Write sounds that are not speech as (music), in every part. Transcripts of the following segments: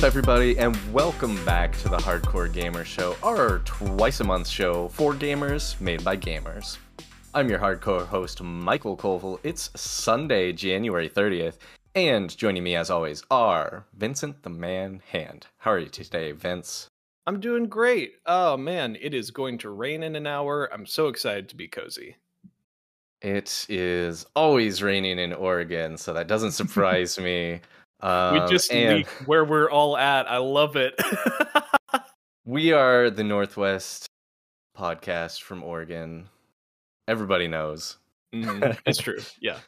Up, everybody, and welcome back to the Hardcore Gamer Show, our twice a month show for gamers made by gamers. I'm your hardcore host, Michael Koval. It's Sunday, January 30th, and joining me as always are Vincent the Man Hand. How are you today, Vince? I'm doing great. Oh man, it is going to rain in an hour. I'm so excited to be cozy. It is always raining in Oregon, so that doesn't (laughs) surprise me. Um, we just and... leak where we're all at. I love it. (laughs) we are the Northwest podcast from Oregon. Everybody knows. Mm-hmm. It's true. (laughs) Yeah.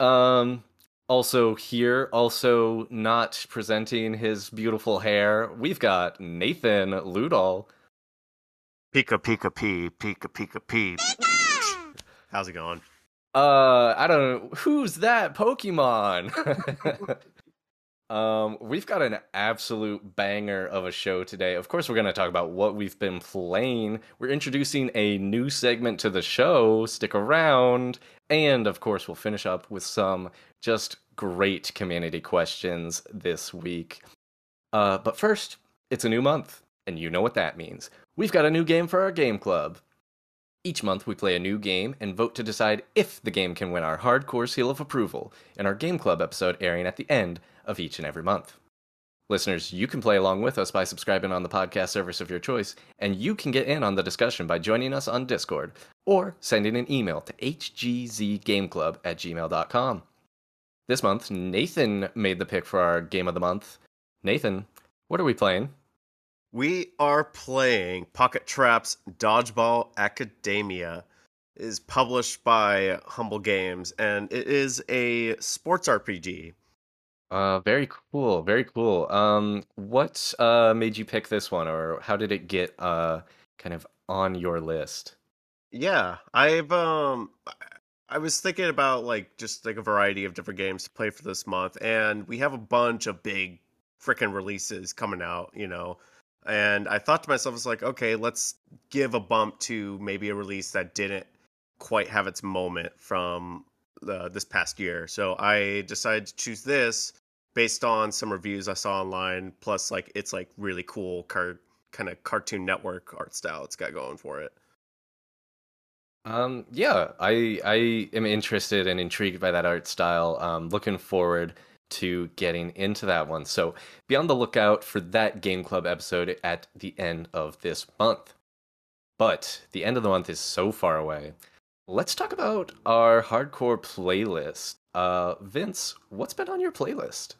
Um. Also here, also not presenting his beautiful hair. We've got Nathen Ludahl. Pika pika pee, pika pika pee. How's it going? Uh, I don't know. Who's that Pokemon? (laughs) Um, we've got an absolute banger of a show today. Of course, we're going to talk about what we've been playing. We're introducing a new segment to the show. Stick around. And of course, we'll finish up with some just great community questions this week. Uh, but first, it's a new month, and you know what that means. We've got a new game for our game club. Each month, we play a new game and vote to decide if the game can win our hardcore seal of approval in our Game Club episode airing at the end of each and every month. Listeners, you can play along with us by subscribing on the podcast service of your choice, and you can get in on the discussion by joining us on Discord or sending an email to hgzgameclub at gmail.com. This month, Nathen made the pick for our game of the month. Nathen, what are we playing? We are playing Pocket Trap's Dodgeball Academia. It is published by Humble Games, and it is a sports RPG uh, very cool, very cool. Um, what uh made you pick this one, or how did it get uh kind of on your list? Yeah, I've um, I was thinking about like just like a variety of different games to play for this month, and we have a bunch of big freaking releases coming out, you know. And I thought to myself, it's like, okay, let's give a bump to maybe a release that didn't quite have its moment from uh, this past year. So I decided to choose this based on some reviews I saw online. Plus, like it's like really cool car kind of Cartoon Network art style it's got going for it. Um, yeah, I I am interested and intrigued by that art style. Um, looking forward to getting into that one. So be on the lookout for that Game Club episode at the end of this month. But the end of the month is so far away. Let's talk about our hardcore playlist. Uh, Vince, what's been on your playlist?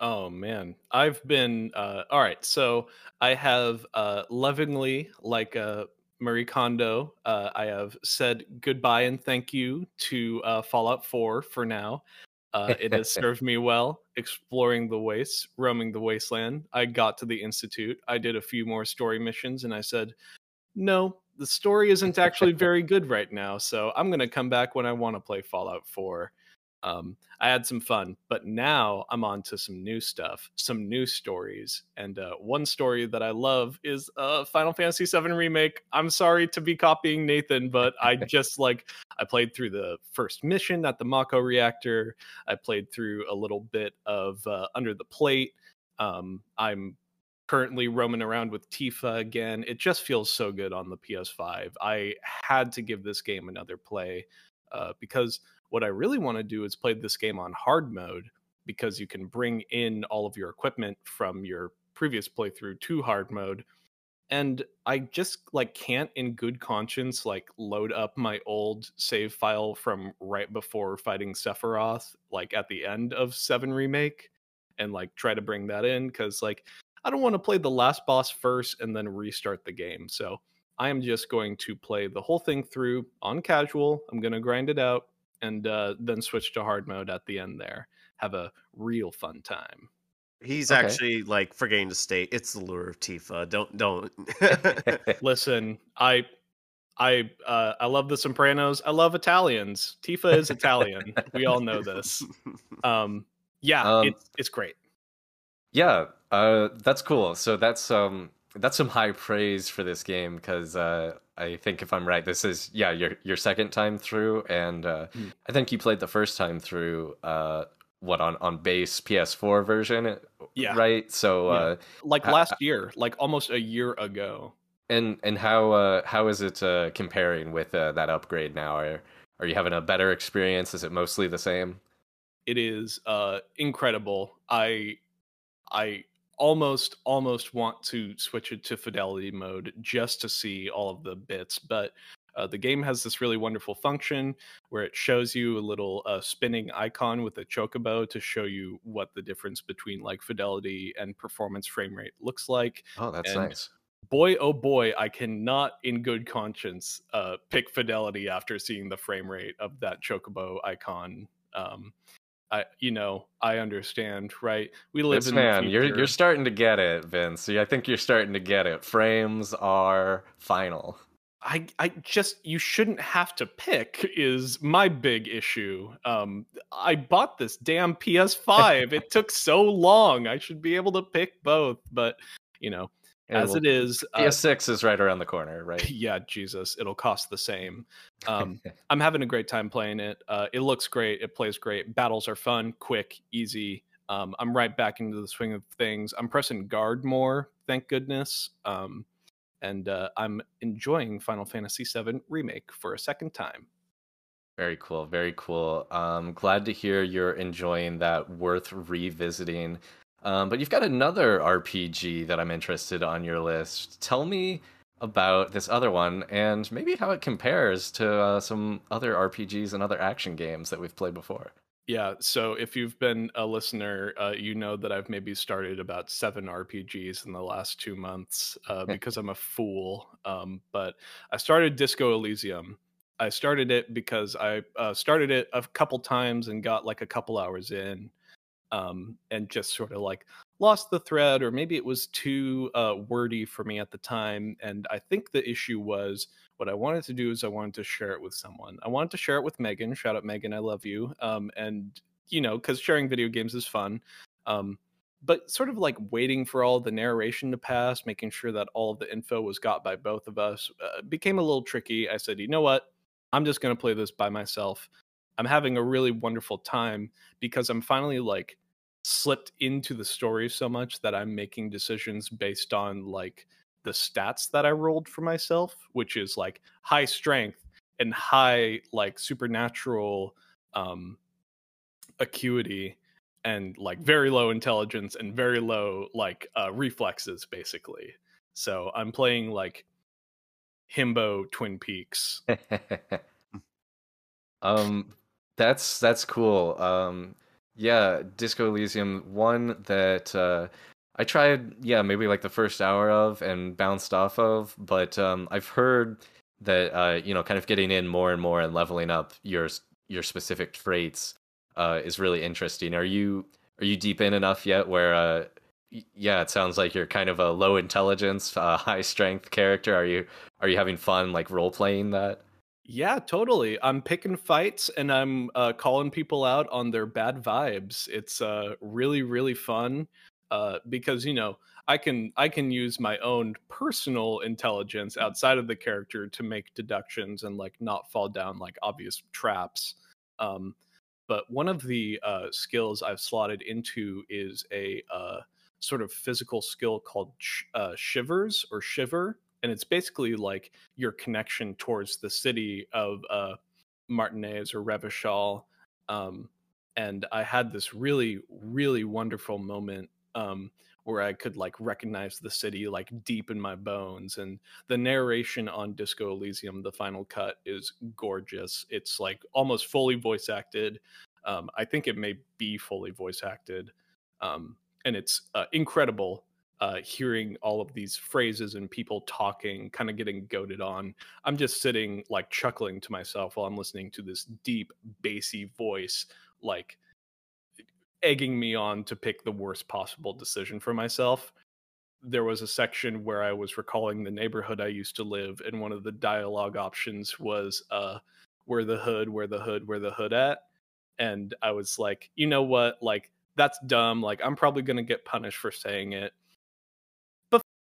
Oh man, I've been uh, all right. So I have uh, lovingly, like uh, Marie Kondo, uh, I have said goodbye and thank you to uh, Fallout 4 for now. Uh, it has (laughs) served me well exploring the wastes, roaming the wasteland. I got to the Institute. I did a few more story missions, and I said, no, the story isn't actually (laughs) very good right now. So I'm going to come back when I want to play Fallout 4. Um, I had some fun, but now I'm on to some new stuff, some new stories. And uh, one story that I love is uh, Final Fantasy VII Remake. I'm sorry to be copying Nathen, but (laughs) I just like, I played through the first mission at the Mako reactor. I played through a little bit of uh, Under the Plate. Um, I'm currently roaming around with Tifa again. It just feels so good on the PS5. I had to give this game another play uh, because what I really want to do is play this game on hard mode because you can bring in all of your equipment from your previous playthrough to hard mode. And I just like can't in good conscience like load up my old save file from right before fighting Sephiroth, like at the end of 7 remake and like try to bring that in cuz like I don't want to play the last boss first and then restart the game. So I am just going to play the whole thing through on casual. I'm going to grind it out and uh, then switch to hard mode at the end there. Have a real fun time. He's okay. actually like forgetting to state it's the lure of Tifa. Don't don't (laughs) listen. I I uh, I love The Sopranos. I love Italians. Tifa is Italian. we all know this. (laughs) Um, yeah, um, it's it's great. Yeah, uh, that's cool. So that's um that's some high praise for this game because uh, I think if I'm right, this is yeah your your second time through, and uh, mm. I think you played the first time through uh, what on on base PS4 version, Yeah. right? So Yeah. uh, Like Ha- last year, like almost a year ago. and and how uh, how is it uh, comparing with uh, that upgrade now? Are are you having a better experience? Is it mostly the same? it is uh incredible i i almost almost want to switch it to fidelity mode just to see all of the bits but uh, the game has this really wonderful function where it shows you a little uh, spinning icon with a chocobo to show you what the difference between like fidelity and performance frame rate looks like Oh, that's And- nice. boy oh boy i cannot in good conscience uh pick fidelity after seeing the frame rate of that chocobo icon um i you know i understand right we live in man, you're you're starting to get it, Vince. I think you're starting to get it. Frames are final. I I just you shouldn't have to pick is my big issue. Um I bought this damn PS5. it (laughs) took so long. I should be able to pick both, but you know, as it is, uh, PS6 is right around the corner, right? (laughs) yeah, Jesus, it'll cost the same. Um (laughs) I'm having a great time playing it. Uh it looks great, it plays great. Battles are fun, quick, easy. Um I'm right back into the swing of things. I'm pressing guard more, thank goodness. Um and uh, I'm enjoying Final Fantasy VII Remake for a second time. Very cool, very cool. Um, glad to hear you're enjoying that. Worth revisiting. Um, but you've got another RPG that I'm interested on your list. Tell me about this other one and maybe how it compares to uh, some other RPGs and other action games that we've played before. Yeah, so if you've been a listener, uh, you know that I've maybe started about seven RPGs in the last two months uh, because I'm a fool. Um, but I started Disco Elysium. I started it because I uh, started it a couple times and got like a couple hours in, um, and just sort of like lost the thread, or maybe it was too uh, wordy for me at the time. And I think the issue was what I wanted to do is I wanted to share it with someone. I wanted to share it with Megan. Shout out Megan, I love you. Um, and you know, because sharing video games is fun. Um, but sort of like waiting for all the narration to pass, making sure that all the info was got by both of us, uh, became a little tricky. I said, you know what? I'm just going to play this by myself. I'm having a really wonderful time because I'm finally like slipped into the story so much that I'm making decisions based on like the stats that I rolled for myself, which is like high strength and high like supernatural um acuity and like very low intelligence and very low like uh reflexes basically. So I'm playing like himbo twin peaks (laughs) um, that's that's cool. Um, yeah, Disco Elysium, one that uh, I tried, yeah, maybe like the first hour of and bounced off of, but um, I've heard that uh, you know, kind of getting in more and more and leveling up your your specific traits uh, is really interesting. Are you are you deep in enough yet where uh, yeah, it sounds like you're kind of a low intelligence, uh, (laughs) high strength character. Are you are you having fun like role playing that? Yeah, totally. I'm picking fights and I'm uh, calling people out on their bad vibes. It's uh, really, really fun uh, because you know I can I can use my own personal intelligence outside of the character to make deductions and like not fall down like obvious traps. Um, but one of the uh, skills I've slotted into is a uh, sort of physical skill called sh- uh, shivers or shiver, and it's basically like your connection towards the city of uh, Martinaise or Revachol. Um, and I had this really, really wonderful moment um, where I could like recognize the city like deep in my bones. And the narration on Disco Elysium, the final cut, is gorgeous. It's like almost fully voice acted. Um, I think it may be fully voice acted. Um, and it's uh, incredible uh, hearing all of these phrases and people talking, kind of getting goaded on. I'm just sitting like chuckling to myself while I'm listening to this deep, bassy voice, like egging me on to pick the worst possible decision for myself. There was a section where I was recalling the neighborhood I used to live, and one of the dialogue options was uh, "Where the hood, where the hood, where the hood at?" And I was like, you know what, like that's dumb. Like I'm probably gonna get punished for saying it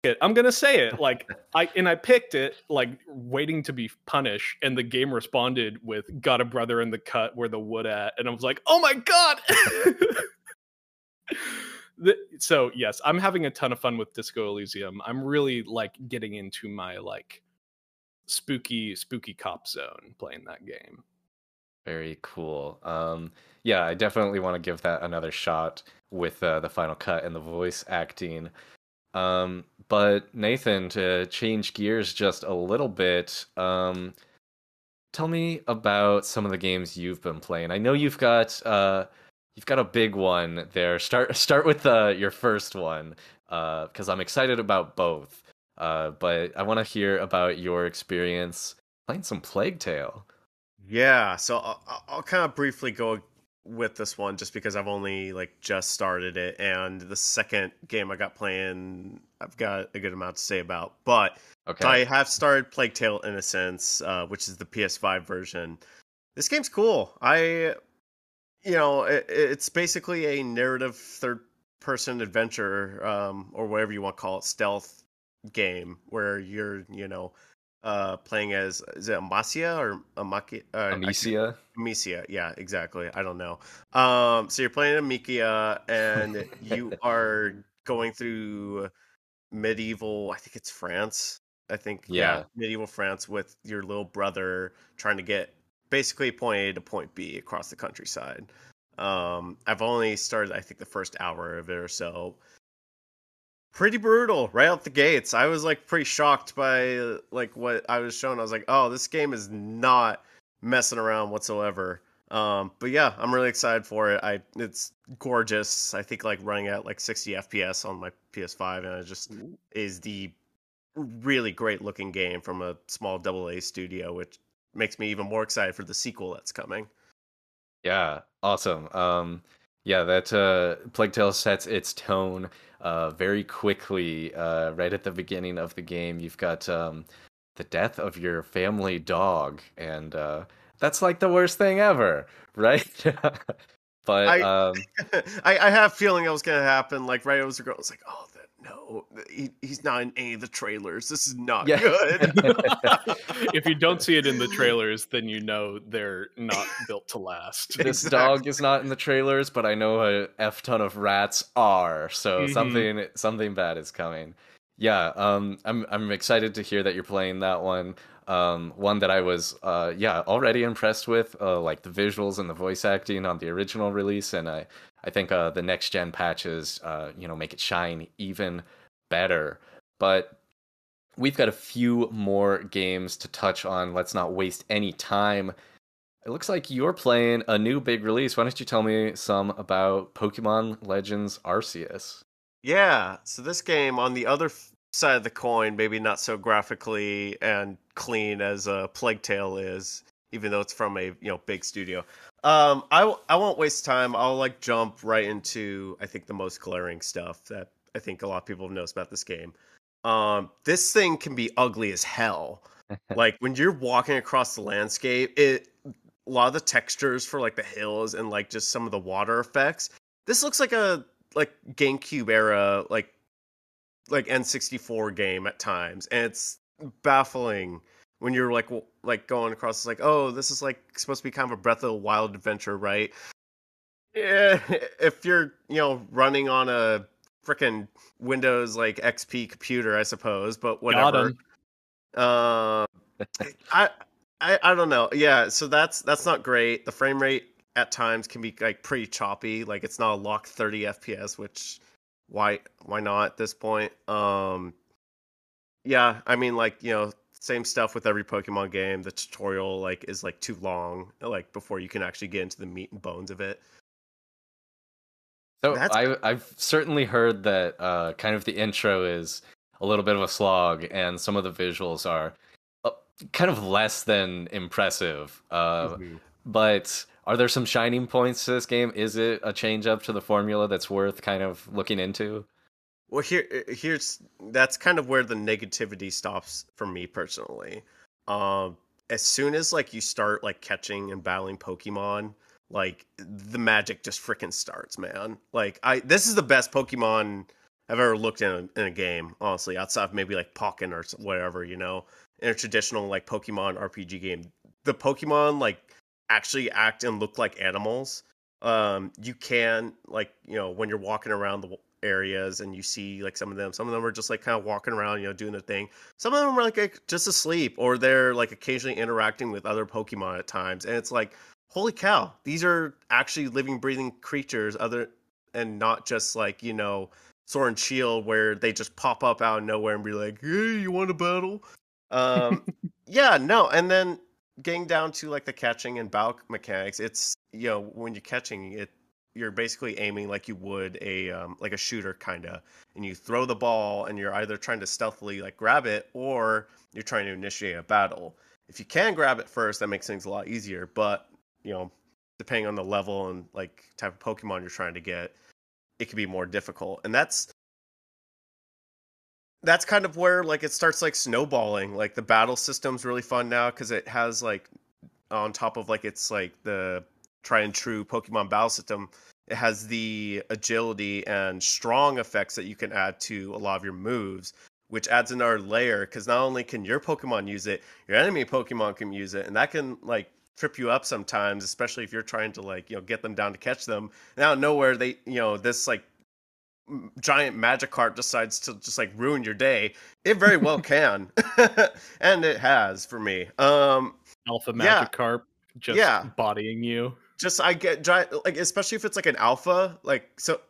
it. I'm gonna say it. (laughs) Like I and I picked it, like waiting to be punished, and the game responded with "Got a brother in the cut where the wood at," and I was like, "Oh my god!" (laughs) the, so yes, I'm having a ton of fun with Disco Elysium. I'm really like getting into my like spooky, spooky cop zone playing that game. Very cool. Um, yeah, I definitely want to give that another shot with uh, the final cut and the voice acting. Um, but Nathen, to change gears just a little bit, um, tell me about some of the games you've been playing. I know you've got uh, you've got a big one there. Start (laughs) start with uh, your first one because uh, I'm excited about both. Uh, but I want to hear about your experience playing some Plague Tale. Yeah, so I'll, I'll kind of briefly go with this one just because I've only like just started it, and the second game I got playing, I've got a good amount to say about. But okay. I have started Plague Tale Innocence, uh, which is the PS5 version. This game's cool. I, you know, it, it's basically a narrative third-person adventure, um, or whatever you want to call it, stealth game where you're, you know, uh, playing as is it Amasia or Amaki? Uh, Amicia. Amicia, yeah, exactly. I don't know. Um, so you're playing Amicia, and (laughs) you are going through medieval. I think it's France. I think yeah. yeah, medieval France with your little brother trying to get basically point A to point B across the countryside. Um, I've only started, I think, the first hour of it or so pretty brutal right out the gates. I was like pretty shocked by like what I was shown. I was like, oh, this game is not messing around whatsoever. Um, but yeah, I'm really excited for it. I it's gorgeous. I think like running at like 60 FPS on my PS5, and it just is the really great looking game from a small double A studio, which makes me even more excited for the sequel that's coming. Yeah, awesome. Um, yeah, that uh, Plague Tale sets its tone uh, very quickly, uh, right at the beginning of the game, you've got um, the death of your family dog, and uh, that's like the worst thing ever, right? (laughs) but I, um, (laughs) I, I have a feeling it was gonna happen. Like right as I was like, oh, no, he, he's not in any of the trailers. This is not yeah. good. (laughs) if you don't see it in the trailers, then you know they're not built to last. This exactly. dog is not in the trailers, but I know a f ton of rats are. So mm-hmm. something something bad is coming. Yeah, um, I'm I'm excited to hear that you're playing that one. Um, one that I was uh, yeah already impressed with, uh, like the visuals and the voice acting on the original release, and I I think uh, the next gen patches, uh, you know, make it shine even better. But we've got a few more games to touch on. Let's not waste any time. It looks like you're playing a new big release. Why don't you tell me some about Pokemon Legends Arceus? Yeah, so this game on the other side of the coin, maybe not so graphically and clean as a uh, Plague Tale is, even though it's from a you know big studio. Um, I I won't waste time. I'll like jump right into I think the most glaring stuff that I think a lot of people knows about this game. Um, this thing can be ugly as hell. (laughs) like when you're walking across the landscape, it a lot of the textures for like the hills and like just some of the water effects. This looks like a like GameCube era like like N64 game at times, and it's baffling when you're like like going across it's like oh this is like supposed to be kind of a breath of the wild adventure right? Yeah if you're you know running on a freaking windows like xp computer i suppose but whatever. uh, I, I i don't know. Yeah so that's that's not great. The frame rate at times can be like pretty choppy. Like it's not a locked 30 fps which why why not at this point um yeah i mean like you know same stuff with every Pokemon game. The tutorial like is like too long, like before you can actually get into the meat and bones of it. So That's... I, I've certainly heard that uh, kind of the intro is a little bit of a slog, and some of the visuals are uh, kind of less than impressive. Uh, mm-hmm. But are there some shining points to this game? Is it a change up to the formula that's worth kind of looking into? Well, here, uh, here's that's kind of where the negativity stops for me personally. Um, as soon as like you start like catching and battling Pokemon, like the magic just freaking starts, man. Like I, this is the best Pokemon I've ever looked in a, in a game. Honestly, outside of maybe like Pokken or whatever, you know, in a traditional like Pokemon RPG game, the Pokemon like actually act and look like animals. Um, you can like you know when you're walking around the areas and you see like some of them some of them are just like kind of walking around you know doing their thing some of them are like, like just asleep or they're like occasionally interacting with other pokemon at times and it's like holy cow these are actually living breathing creatures other and not just like you know sword and shield where they just pop up out of nowhere and be like hey you want to battle um (laughs) yeah no and then getting down to like the catching and bow mechanics it's you know when you're catching it you're basically aiming like you would a um, like a shooter kind of and you throw the ball and you're either trying to stealthily like grab it or you're trying to initiate a battle. If you can grab it first that makes things a lot easier but you know depending on the level and like type of pokemon you're trying to get it can be more difficult. And that's that's kind of where like it starts like snowballing like the battle system's really fun now because it has like on top of like it's like the try and true Pokemon battle system, it has the agility and strong effects that you can add to a lot of your moves, which adds another layer because not only can your Pokemon use it, your enemy Pokemon can use it, and that can like trip you up sometimes, especially if you're trying to like you know get them down to catch them. And out of nowhere, they you know this like giant Magikarp decides to just like ruin your day. It very well (laughs) can, (laughs) and it has for me. Um, Alpha Magikarp yeah. just yeah. bodying you just I get giant like especially if it's like an alpha like so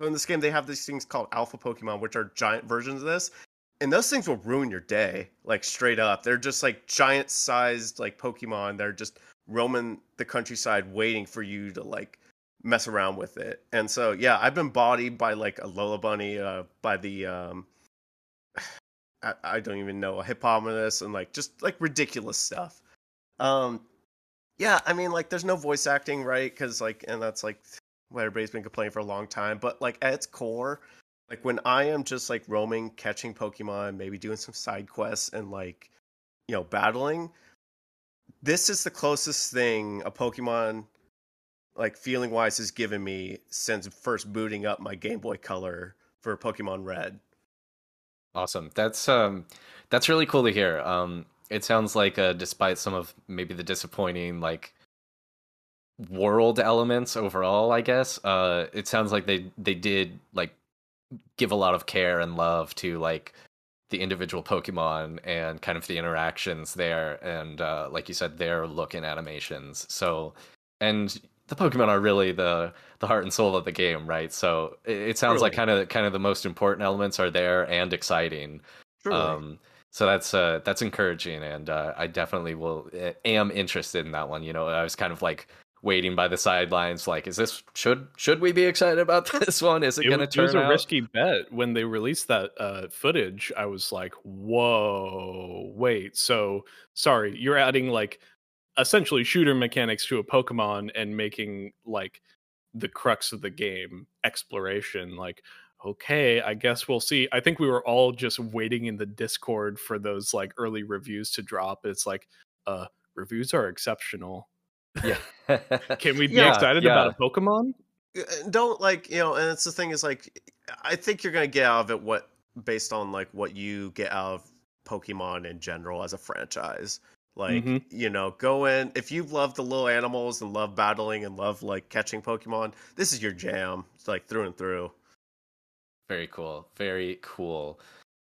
in this game they have these things called alpha Pokemon which are giant versions of this and those things will ruin your day like straight up they're just like giant sized like Pokemon they're just roaming the countryside waiting for you to like mess around with it and so yeah I've been bodied by like a Lola Bunny uh by the um (sighs) I, I don't even know a Hippopotamus and like just like ridiculous stuff um yeah, I mean, like, there's no voice acting, right? Because, like, and that's like what everybody's been complaining for a long time. But, like, at its core, like, when I am just like roaming, catching Pokemon, maybe doing some side quests and, like, you know, battling, this is the closest thing a Pokemon, like, feeling wise, has given me since first booting up my Game Boy Color for Pokemon Red. Awesome. That's um that's really cool to hear. Um it sounds like uh, despite some of maybe the disappointing like world elements overall i guess uh it sounds like they they did like give a lot of care and love to like the individual pokemon and kind of the interactions there and uh like you said their look and animations so and the pokemon are really the the heart and soul of the game right so it, it sounds really? like kind of kind of the most important elements are there and exciting Truly. um so that's uh that's encouraging and uh, i definitely will eh, am interested in that one you know i was kind of like waiting by the sidelines like is this should should we be excited about (laughs) this one is it, it gonna turn it was a out? risky bet when they released that uh footage i was like whoa wait so sorry you're adding like essentially shooter mechanics to a pokemon and making like the crux of the game exploration like okay, I guess we'll see. I think we were all just waiting in the Discord for those like early reviews to drop. It's like, uh, reviews are exceptional. Yeah. Can we (laughs) be yeah, excited yeah. about a Pokemon? Uh, don't like, you know, and it's the thing is like I think you're gonna get out of it what based on like what you get out of Pokemon in general as a franchise. Like, mm-hmm. you know, go in if you love the little animals and love battling and love like catching Pokemon, this is your jam. It's like through and through. Very cool. Very cool.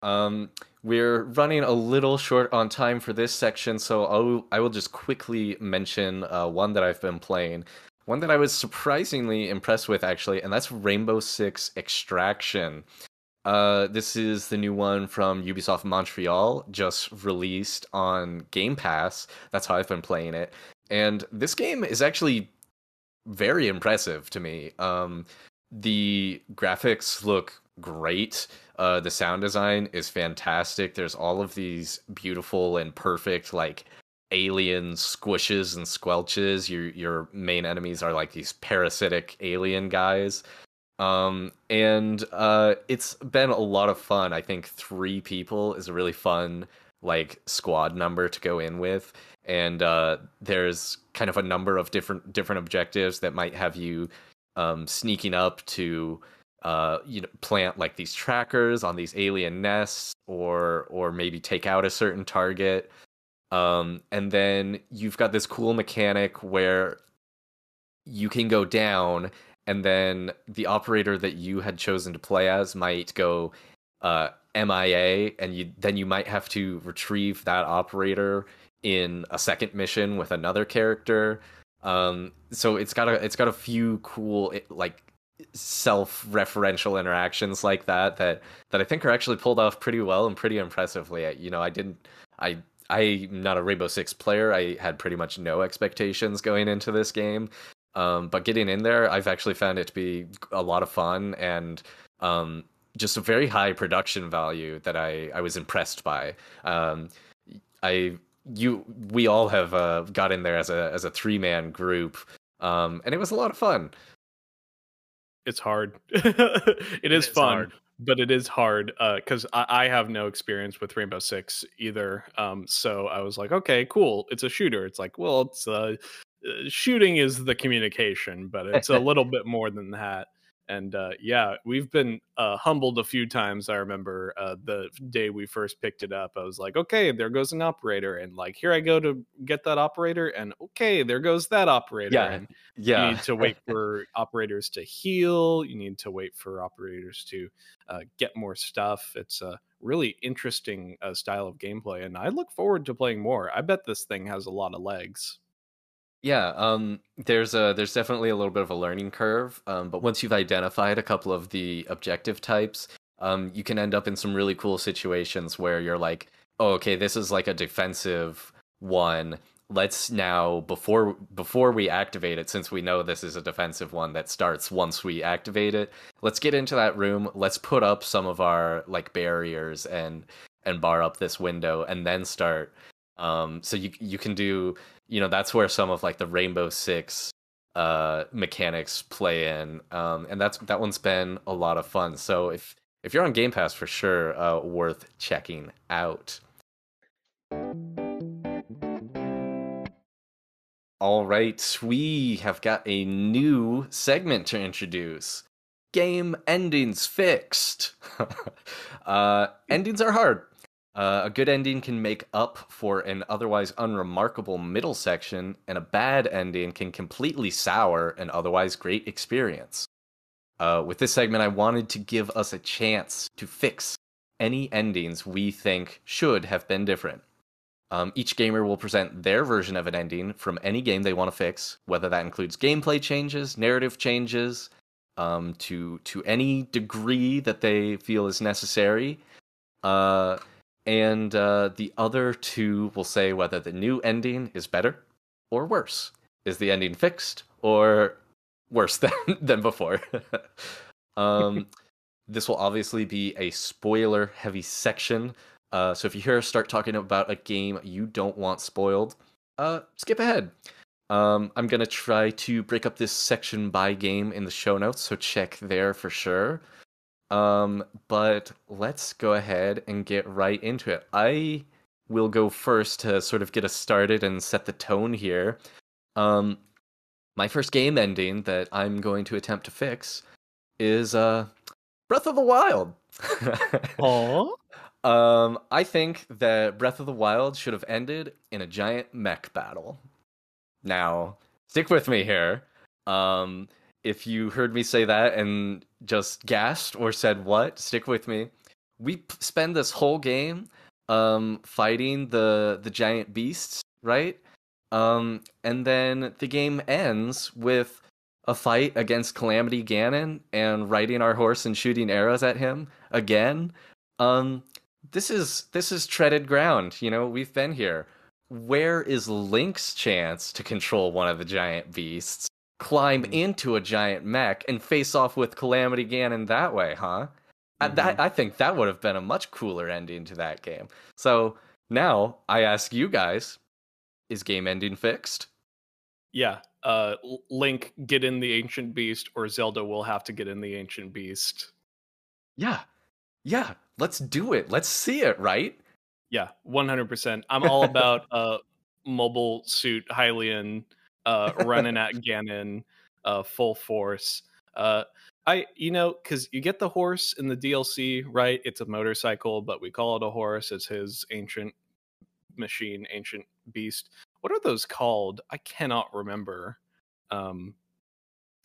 Um, we're running a little short on time for this section, so I'll, I will just quickly mention uh, one that I've been playing. One that I was surprisingly impressed with, actually, and that's Rainbow Six Extraction. Uh, this is the new one from Ubisoft Montreal, just released on Game Pass. That's how I've been playing it. And this game is actually very impressive to me. Um, the graphics look great. Uh, the sound design is fantastic. There's all of these beautiful and perfect like alien squishes and squelches. Your your main enemies are like these parasitic alien guys. Um, and uh, it's been a lot of fun. I think three people is a really fun like squad number to go in with. And uh, there's kind of a number of different different objectives that might have you um, sneaking up to uh, you know, plant like these trackers on these alien nests, or or maybe take out a certain target. Um, and then you've got this cool mechanic where you can go down, and then the operator that you had chosen to play as might go uh, MIA, and you then you might have to retrieve that operator in a second mission with another character. Um, so it's got a it's got a few cool like self-referential interactions like that that that I think are actually pulled off pretty well and pretty impressively. You know, I didn't I I'm not a Rainbow Six player. I had pretty much no expectations going into this game. Um, but getting in there, I've actually found it to be a lot of fun and um, just a very high production value that I, I was impressed by. Um, I you we all have uh, got in there as a as a three man group, um, and it was a lot of fun. It's hard. (laughs) it, it is, is, fun, hard. but it is hard because uh, I, I, have no experience with Rainbow Six either. Um, so I was like, okay, cool. It's a shooter. It's like, well, it's uh, uh shooting is the communication, but it's a (laughs) little bit more than that and uh, yeah, we've been uh, humbled a few times. I remember uh, the day we first picked it up. I was like, "Okay, there goes an operator," and like, here I go to get that operator, and okay, there goes that operator. Yeah, and yeah. You need to wait for operators to heal. You need to wait for operators to uh, get more stuff. It's a really interesting uh, style of gameplay, and I look forward to playing more. I bet this thing has a lot of legs. Yeah, um, there's a there's definitely a little bit of a learning curve, um, but once you've identified a couple of the objective types, um, you can end up in some really cool situations where you're like, oh, okay, this is like a defensive one. Let's now before before we activate it, since we know this is a defensive one that starts once we activate it. Let's get into that room. Let's put up some of our like barriers and and bar up this window, and then start. Um, so you you can do you know that's where some of like the Rainbow Six uh mechanics play in um and that's that one's been a lot of fun. So if if you're on game pass for sure uh worth checking out. All right we have got a new segment to introduce. Game endings fixed. (laughs) Uh endings are hard uh, a good ending can make up for an otherwise unremarkable middle section, and a bad ending can completely sour an otherwise great experience. Uh, with this segment, I wanted to give us a chance to fix any endings we think should have been different. Um, each gamer will present their version of an ending from any game they want to fix, whether that includes gameplay changes, narrative changes, um, to to any degree that they feel is necessary. Uh, and uh, the other two will say whether the new ending is better or worse. Is the ending fixed or worse (laughs) than than before? (laughs) um, (laughs) this will obviously be a spoiler heavy section. Uh, so if you hear us start talking about a game you don't want spoiled, uh, skip ahead. Um, I'm gonna try to break up this section by game in the show notes, so check there for sure. Um, but let's go ahead and get right into it. I will go first to sort of get us started and set the tone here. Um, my first game ending that I'm going to attempt to fix is uh, Breath of the Wild. (laughs) Oh. um, I think that Breath of the Wild should have ended in a giant mech battle. Now, stick with me here. Um, if you heard me say that and just gasped or said what, stick with me. We p- spend this whole game um fighting the the giant beasts, right? Um and then the game ends with a fight against Calamity Ganon and riding our horse and shooting arrows at him again. Um this is this is treaded ground, you know, we've been here. Where is Link's chance to control one of the giant beasts? Climb mm-hmm. into a giant mech and face off with Calamity Ganon that way, huh? Mm-hmm. I, that, I think that would have been a much cooler ending to that game. So now I ask you guys: Is game ending fixed? Yeah. Uh, Link get in the Ancient Beast, or Zelda will have to get in the Ancient Beast. Yeah, yeah. Let's do it. Let's see it. Right? Yeah, one hundred percent. I'm all about (laughs) uh mobile suit Hylian uh, running (laughs) at Ganon uh, full force. Uh, I, you know, because you get the horse in the DLC, right? It's a motorcycle, but we call it a horse. It's his ancient machine, ancient beast. What are those called? I cannot remember. Um,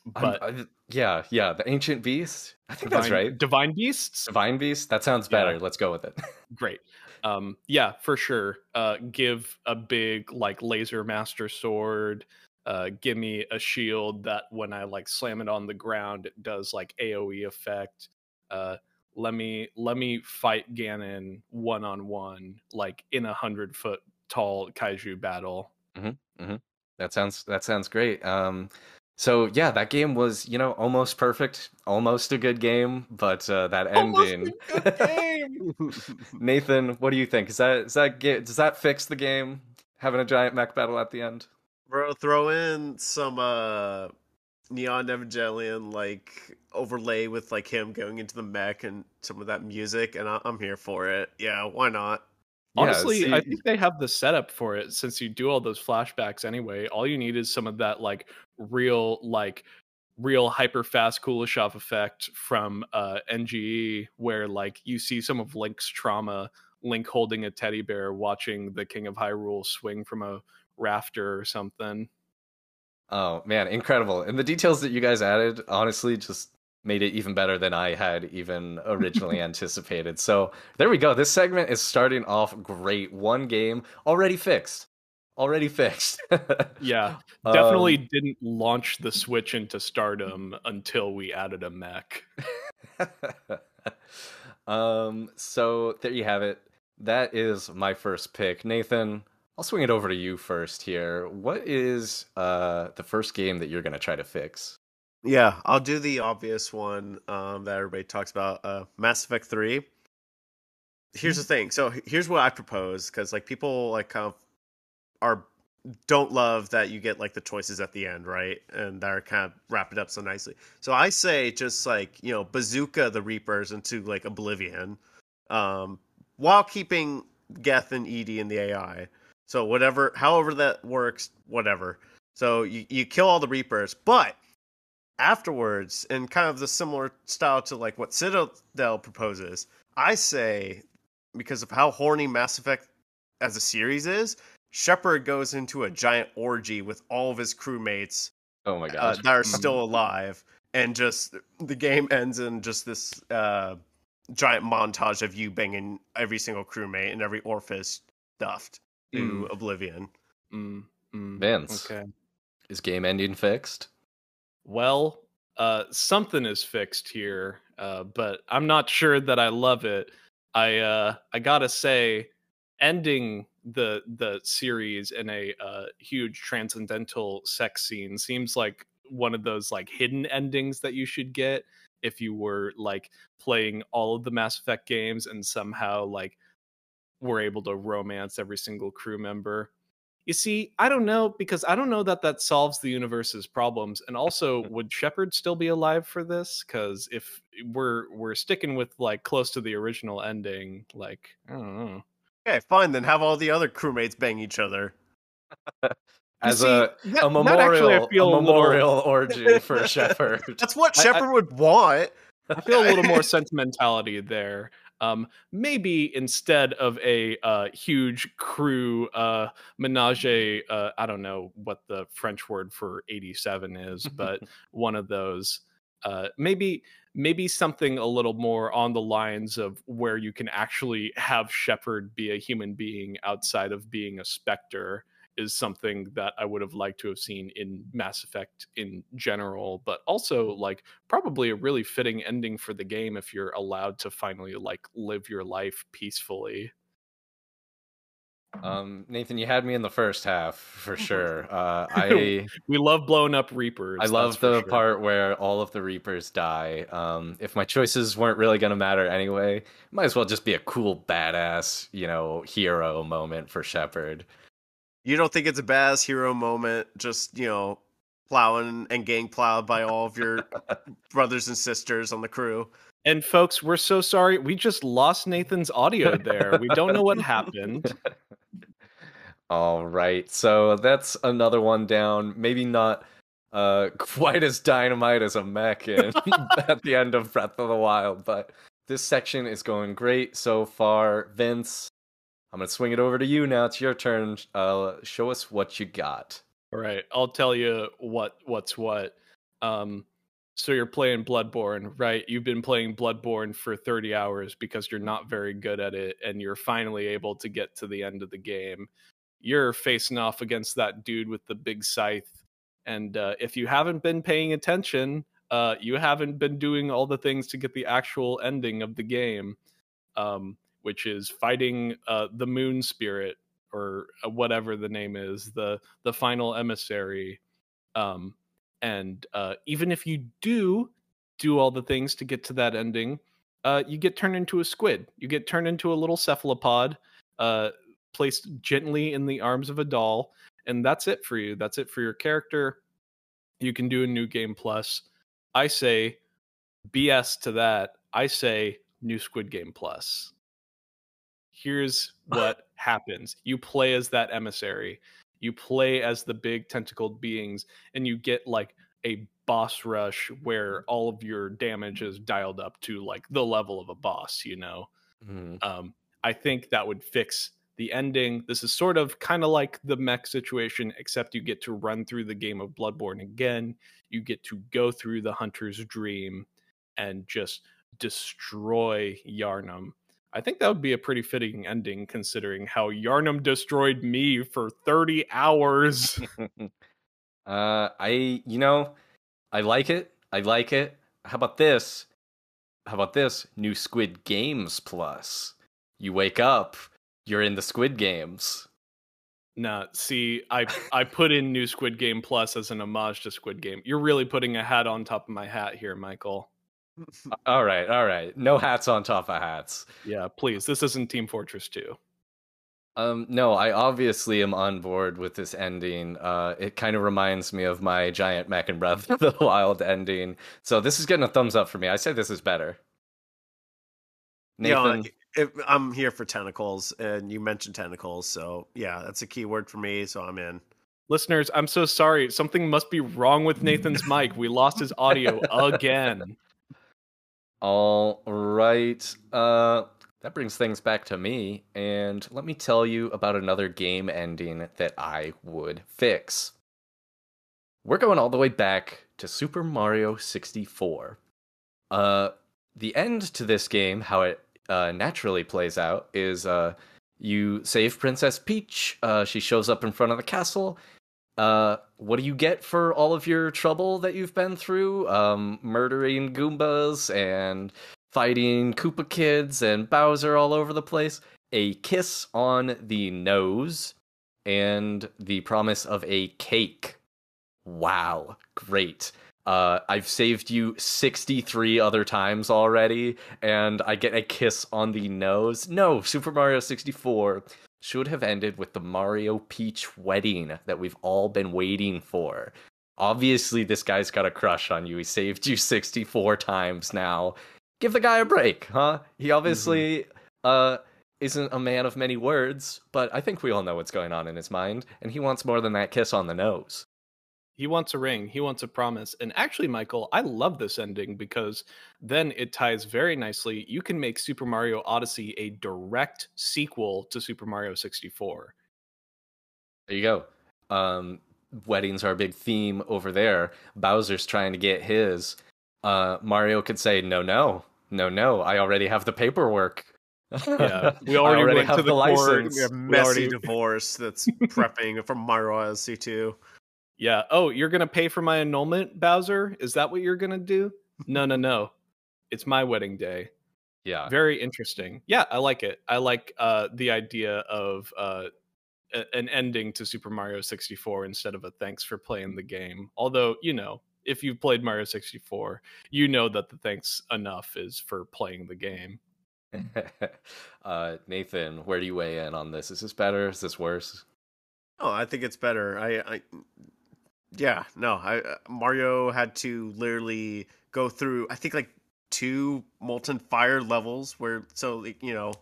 but I- yeah, yeah, the ancient beast. I think divine, that's right. Divine beasts. Divine beast. That sounds Yeah. better. Let's go with it. (laughs) Great. Um, yeah, for sure. Uh, give a big like laser master sword. Uh, give me a shield that when I like slam it on the ground, it does like AOE effect. Uh, let me let me fight Ganon one on one, like in a hundred foot tall kaiju battle. That sounds that sounds great. Um, so yeah, that game was you know almost perfect, almost a good game, but uh, that (laughs) ending. (laughs) Nathen, what do you think? Is that is that does that fix the game? Having a giant mech battle at the end. Bro, throw in some uh Neon Evangelion like overlay with like him going into the mech and some of that music, and I- I'm here for it. Yeah, why not? Yeah, Honestly, I think they have the setup for it since you do all those flashbacks anyway. All you need is some of that like real like real hyper fast Kuleshov effect from uh NGE where like you see some of Link's trauma, Link holding a teddy bear watching the King of Hyrule swing from a rafter or something. Oh man, incredible! And the details that you guys added, honestly, just made it even better than I had even originally (laughs) anticipated. So there we go. This segment is starting off great. One game already fixed. Already fixed. (laughs) Yeah, definitely Um, didn't launch the Switch into stardom (laughs) until we added a mech. um, so there you have it. That is my first pick. Nathen, I'll swing it over to you first here. What is uh the first game that you're gonna try to fix? Yeah, I'll do the obvious one um, that everybody talks about. Uh, Mass Effect Three. Here's the thing. So here's what I propose because like people like kind of are don't love that you get like the choices at the end, right? And that are kind of wrap it up so nicely. So I say just like you know bazooka the Reapers into like oblivion, um, while keeping Geth and EDI in the AI. So whatever, however that works, whatever. So you you kill all the Reapers, but afterwards, in kind of the similar style to like what Citadel proposes, I say because of how horny Mass Effect as a series is, Shepard goes into a giant orgy with all of his crewmates Oh my uh, gosh. that are still alive, and just the game ends in just this uh, giant montage of you banging every single crewmate and every orifice stuffed to oblivion. Mm, mm, Vince. Okay. Is game ending fixed? Well, uh, something is fixed here, uh, but I'm not sure that I love it. I uh, I gotta say, ending the the series in a uh, huge transcendental sex scene seems like one of those like hidden endings that you should get if you were like playing all of the Mass Effect games and somehow like were able to romance every single crew member. You see, I don't know because I don't know that that solves the universe's problems. And also, (laughs) would Shepard still be alive for this? Because if we're we're sticking with like close to the original ending, like I don't know. Okay, fine. Then have all the other crewmates bang each other. (laughs) As see, a that- a that actually I memorial, a a little- memorial (laughs) orgy for Shepard. That's what I- I- Shepard would want. I feel a little more sentimentality there. Um, maybe instead of a uh, huge crew uh, menage, uh, I don't know what the French word for eighty-seven is, but (laughs) one of those. Uh, maybe maybe something a little more on the lines of where you can actually have Shepard be a human being outside of being a specter is something that I would have liked to have seen in Mass Effect in general, but also like probably a really fitting ending for the game if you're allowed to finally like live your life peacefully. Um, Nathen, you had me in the first half for sure. Uh, (laughs) I We love blowing up Reapers. I love the sure. part where all of the Reapers die. Um, if my choices weren't really gonna matter anyway, might as well just be a cool badass, you know, hero moment for Shepard. You don't think it's a badass hero moment, just you know, plowing and getting plowed by all of your (laughs) brothers and sisters on the crew. And folks, we're so sorry. We just lost Nathen's audio there. We don't know what happened. (laughs) All right, so that's another one down. Maybe not uh, (laughs) quite as dynamite as a mech in at the end of Breath of the Wild. But this section is going great so far. Vince, I'm gonna swing it over to you now. It's your turn. Uh, show us what you got. All right, I'll tell you what what's what. Um, so you're playing Bloodborne, right? You've been playing Bloodborne for 30 hours because you're not very good at it, and you're finally able to get to the end of the game. You're facing off against that dude with the big scythe, and uh, if you haven't been paying attention, uh, you haven't been doing all the things to get the actual ending of the game, um, which is fighting uh, the Moon Spirit or uh, whatever the name is, the the final emissary. Um, and uh, even if you do do all the things to get to that ending, uh, you get turned into a squid. You get turned into a little cephalopod, uh, placed gently in the arms of a doll, and that's it for you. That's it for your character. You can do a new game plus. I say BS to that. I say new Squid Game Plus. Here's (laughs) what happens you play as that emissary, you play as the big tentacled beings, and you get like a boss rush where all of your damage is dialed up to like the level of a boss, you know? Mhm. Um, I think that would fix the ending. This is sort of kind of like the mech situation, except you get to run through the game of Bloodborne again. You get to go through the hunter's dream and just destroy Yharnam. I think that would be a pretty fitting ending considering how Yharnam destroyed me for 30 hours. (laughs) uh, I, you know, I like it. I like it. How about this? How about this? New Squid Games Plus. You wake up, you're in the Squid Games. nah, see, I (laughs) I put in new Squid Game Plus as an homage to Squid Game. You're really putting a hat on top of my hat here, Michael. (laughs) All right, all right. No hats on top of hats. Yeah, please. This isn't Team Fortress 2. Um, no, I obviously am on board with this ending. Uh, it kind of reminds me of my giant mech and breath of the (laughs) wild ending. So this is getting a thumbs up for me. I say this is better. Yeah, Nathen, like, if, I'm here for tentacles, and you mentioned tentacles, so yeah, that's a key word for me. So I'm in. Listeners, I'm so sorry. Something must be wrong with Nathen's mic. We lost his audio (laughs) again. All right. Uh, that brings things back to me, and let me tell you about another game ending that I would fix. We're going all the way back to Super Mario 64. Uh, the end to this game, how it uh, naturally plays out, is uh, you save Princess Peach. Uh, she shows up in front of the castle. Uh, what do you get for all of your trouble that you've been through? Um, murdering Goombas and fighting Koopa kids and Bowser all over the place. A kiss on the nose and the promise of a cake. Wow, great. Uh, I've saved you 63 other times already, and I get a kiss on the nose. No, Super Mario 64 should have ended with the Mario Peach wedding that we've all been waiting for. Obviously, this guy's got a crush on you. He saved you (laughs) 64 times now. Give the guy a break, huh? He obviously uh isn't a man of many words, but I think we all know what's going on in his mind, and he wants more than that kiss on the nose. He wants a ring. He wants a promise. And actually, Michael, I love this ending because then it ties very nicely. You can make Super Mario Odyssey a direct sequel to Super Mario 64. There you go. Um, weddings are a big theme over there. Bowser's trying to get his. Uh, Mario could say, "No, no, no, no. I already have the paperwork. Yeah, we (laughs) I already went have to the court. license." We have We messy already- divorce that's prepping from Mario Odyssey 2. Yeah. Oh, you're going to pay for my annulment, Bowser? Is that what you're going to do? No, no, no. It's my wedding day. Yeah, Very interesting. Yeah, I like it. I like uh, the idea of uh, a- an ending to Super Mario 64 instead of a thanks for playing the game. Although, you know, if you've played Mario 64, you know that the thanks enough is for playing the game. (laughs) uh, Nathen, where do you weigh in on this? Is this better? Is this worse? Oh, I think it's better. I, I yeah, no, I uh, Mario had to literally go through. I think like two molten fire levels where so like, you know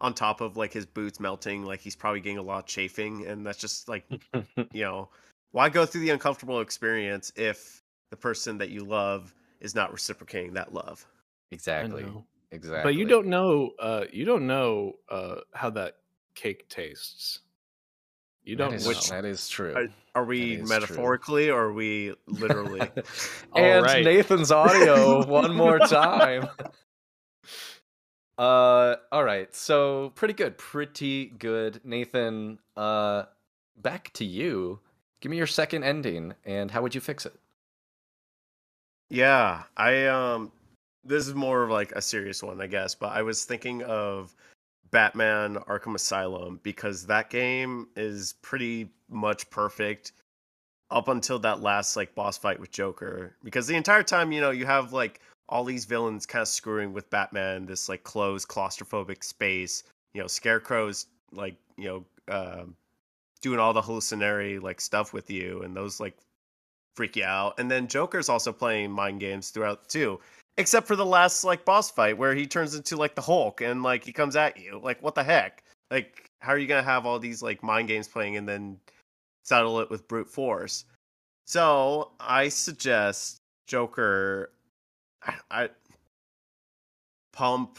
on top of like his boots melting, like he's probably getting a lot of chafing, and that's just like (laughs) you know why go through the uncomfortable experience if the person that you love is not reciprocating that love? Exactly. Exactly. But you don't know. Uh, you don't know uh, how that cake tastes. You don't is- know. that is true. Are, are we That is true. metaphorically or are we literally? (laughs) (laughs) and right. Nathen's audio (laughs) one more time. Uh all right. So pretty good. Pretty good. Nathen, uh back to you. Give me your second ending and how would you fix it? Yeah, I um this is more of like a serious one, I guess, but I was thinking of Batman Arkham Asylum because that game is pretty much perfect up until that last like boss fight with Joker because the entire time, you know, you have like all these villains kind of screwing with Batman, this like closed claustrophobic space, you know, Scarecrow's like, you know, um doing all the hallucinatory like stuff with you and those like freak you out. And then Joker's also playing mind games throughout too. Except for the last like boss fight where he turns into like the Hulk and like he comes at you. Like what the heck? Like how are you gonna have all these like mind games playing and then settle it with brute force? So I suggest Joker I, I pump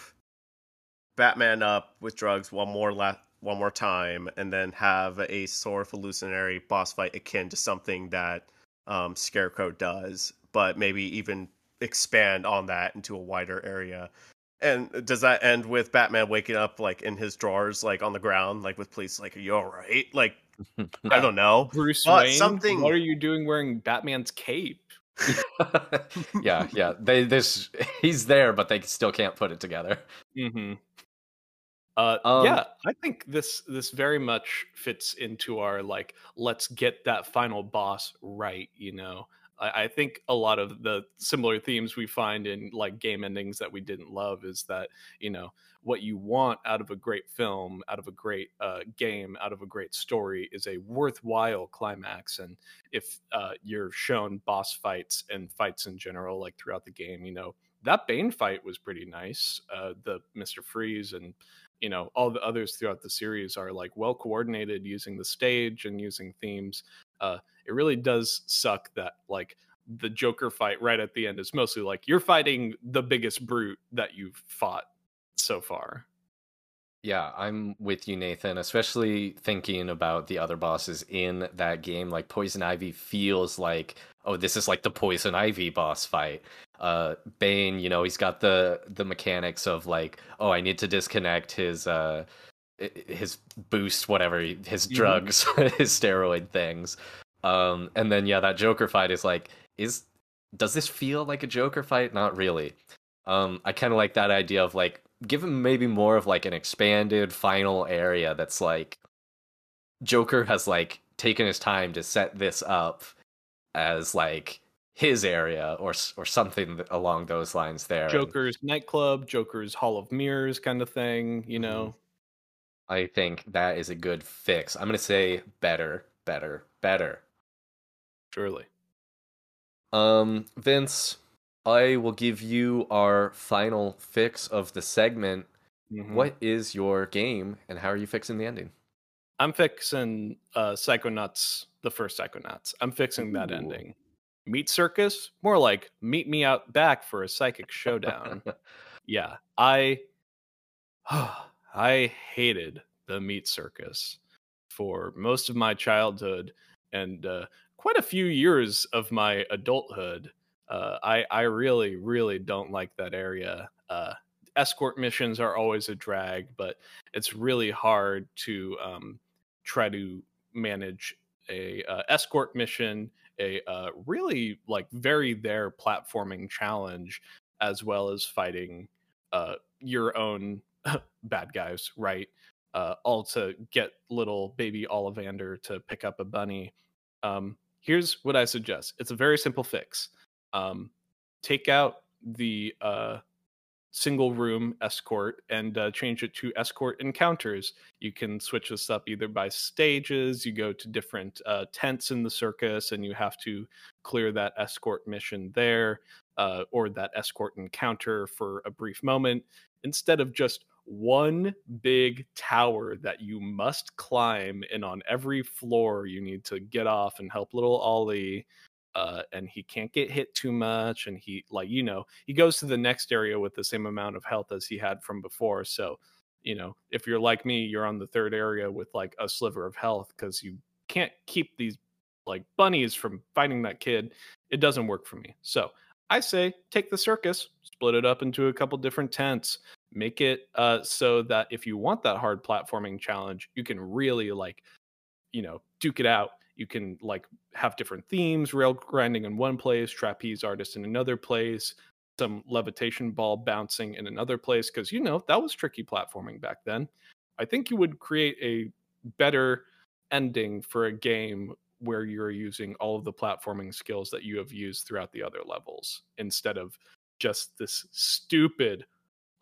Batman up with drugs one more la- one more time and then have a sort of hallucinatory boss fight akin to something that um, Scarecrow does, but maybe even expand on that into a wider area. And does that end with Batman waking up like in his drawers, like on the ground, like with police, like, are you all right? Like, (laughs) I don't know. Bruce But Wayne. something- What are you doing wearing Batman's cape? (laughs) yeah, yeah. They this he's there but they still can't put it together. Mm-hmm. Uh, Um, yeah, I think this this very much fits into our like let's get that final boss right. You know, I, I think a lot of the similar themes we find in like game endings that we didn't love is that you know what you want out of a great film, out of a great uh, game, out of a great story is a worthwhile climax. And if uh, you're shown boss fights and fights in general, like throughout the game, you know that Bane fight was pretty nice. Uh, the Mister Freeze and you know all the others throughout the series are like well coordinated using the stage and using themes uh it really does suck that like the joker fight right at the end is mostly like you're fighting the biggest brute that you've fought so far Yeah, I'm with you, Nathen, especially thinking about the other bosses in that game. Like Poison Ivy feels like, oh, this is like the Poison Ivy boss fight. Uh Bane, you know, he's got the the mechanics of like, oh, I need to disconnect his uh his boost, whatever, his Mhm. drugs, (laughs) his steroid things. Um and then yeah, that Joker fight is like, is does this feel like a Joker fight? Not really. Um, I kind of like that idea of like give him maybe more of like an expanded final area that's like Joker has like taken his time to set this up as like his area or or something along those lines there. Joker's nightclub joker's hall of mirrors kind of thing you know I think that is a good fix. I'm gonna say better, better, better. Surely Um, Vince, I will give you our final fix of the segment. Mhm. What is your game and how are you fixing the ending? i'm fixing uh psychonauts the first psychonauts i'm fixing that Ooh. ending meat circus more like meet me out back for a psychic showdown (laughs) yeah i (sighs) i hated the meat circus for most of my childhood and uh, quite a few years of my adulthood uh, i i really really don't like that area uh, escort missions are always a drag but it's really hard to um, try to manage a uh, escort mission a uh, really like very there platforming challenge as well as fighting uh, your own (laughs) bad guys, right? Uh, all to get little baby Oleander to pick up a bunny. Um, here's what I suggest it's a very simple fix. Um, take out the uh, single room escort and uh, change it to escort encounters. You can switch this up either by stages, you go to different uh, tents in the circus and you have to clear that escort mission there uh, or that escort encounter for a brief moment instead of just one big tower that you must climb, and on every floor you need to get off and help little Ollie. Uh, and he can't get hit too much, and he like you know he goes to the next area with the same amount of health as he had from before. So, you know, if you're like me, you're on the third area with like a sliver of health because you can't keep these like bunnies from fighting that kid. It doesn't work for me. So I say take the circus, split it up into a couple different tents, make it uh, so that if you want that hard platforming challenge, you can really like, you know, duke it out. You can like have different themes, rail grinding in one place, trapeze artist in another place, some levitation ball bouncing in another place. Cause you know, that was tricky platforming back then. I think you would create a better ending for a game where you're using all of the platforming skills that you have used throughout the other levels instead of just this stupid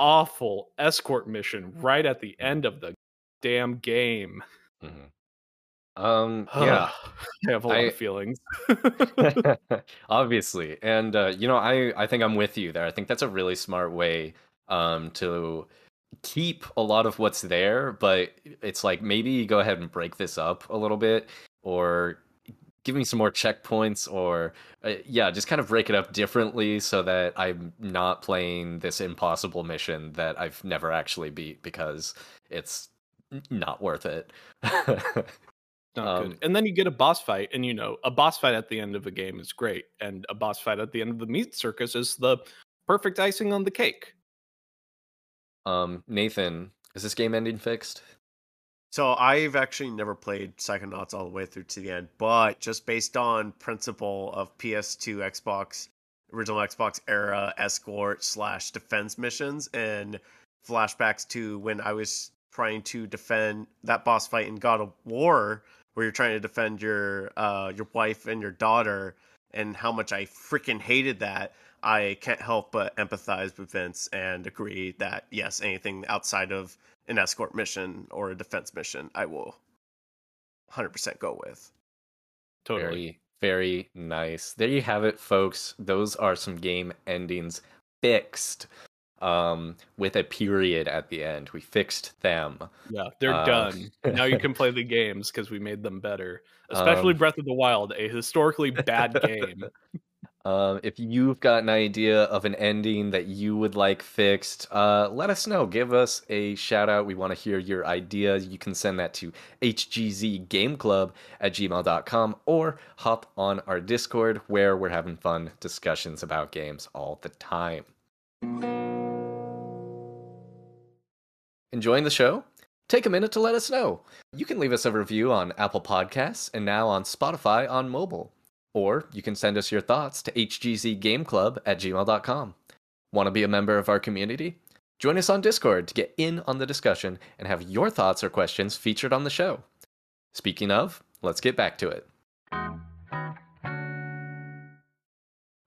awful escort mission right at the end of the damn game. Mm-hmm. um yeah. (laughs) I have a lot I, of feelings. (laughs) (laughs) Obviously and uh, you know i i think i'm with you there. I think that's a really smart way um to keep a lot of what's there but it's like maybe go ahead and break this up a little bit or give me some more checkpoints or uh, yeah just kind of break it up differently so that i'm not playing this impossible mission that i've never actually beat because it's not worth it. (laughs) Not um, good and then you get a boss fight and you know a boss fight at the end of a game is great and a boss fight at the end of the meat circus is the perfect icing on the cake. Um nathen is this game ending fixed so I've actually never played Psychonauts all the way through to the end, but just based on principle of PS2, Xbox, original Xbox era escort slash defense missions and flashbacks to when I was trying to defend that boss fight in God of War, where you're trying to defend your uh, your wife and your daughter, and how much I freaking hated that. I can't help but empathize with Vince and agree that yes, anything outside of an escort mission or a defense mission, I will 100% go with. Totally. Very, very nice. There you have it, folks. Those are some game endings fixed um, with a period at the end. We fixed them. Yeah, they're uh, done. (laughs) now you can play the games because we made them better. Especially um, Breath of the Wild, a historically bad game. (laughs) Um, if you've got an idea of an ending that you would like fixed, uh, let us know. Give us a shout out. We want to hear your idea. You can send that to hgzgameclub at gmail.com or hop on our Discord where we're having fun discussions about games all the time. Enjoying the show? Take a minute to let us know. You can leave us a review on Apple Podcasts and now on Spotify on mobile. Or you can send us your thoughts to hgzgameclub at gmail.com. Want to be a member of our community? Join us on Discord to get in on the discussion and have your thoughts or questions featured on the show. Speaking of, let's get back to it.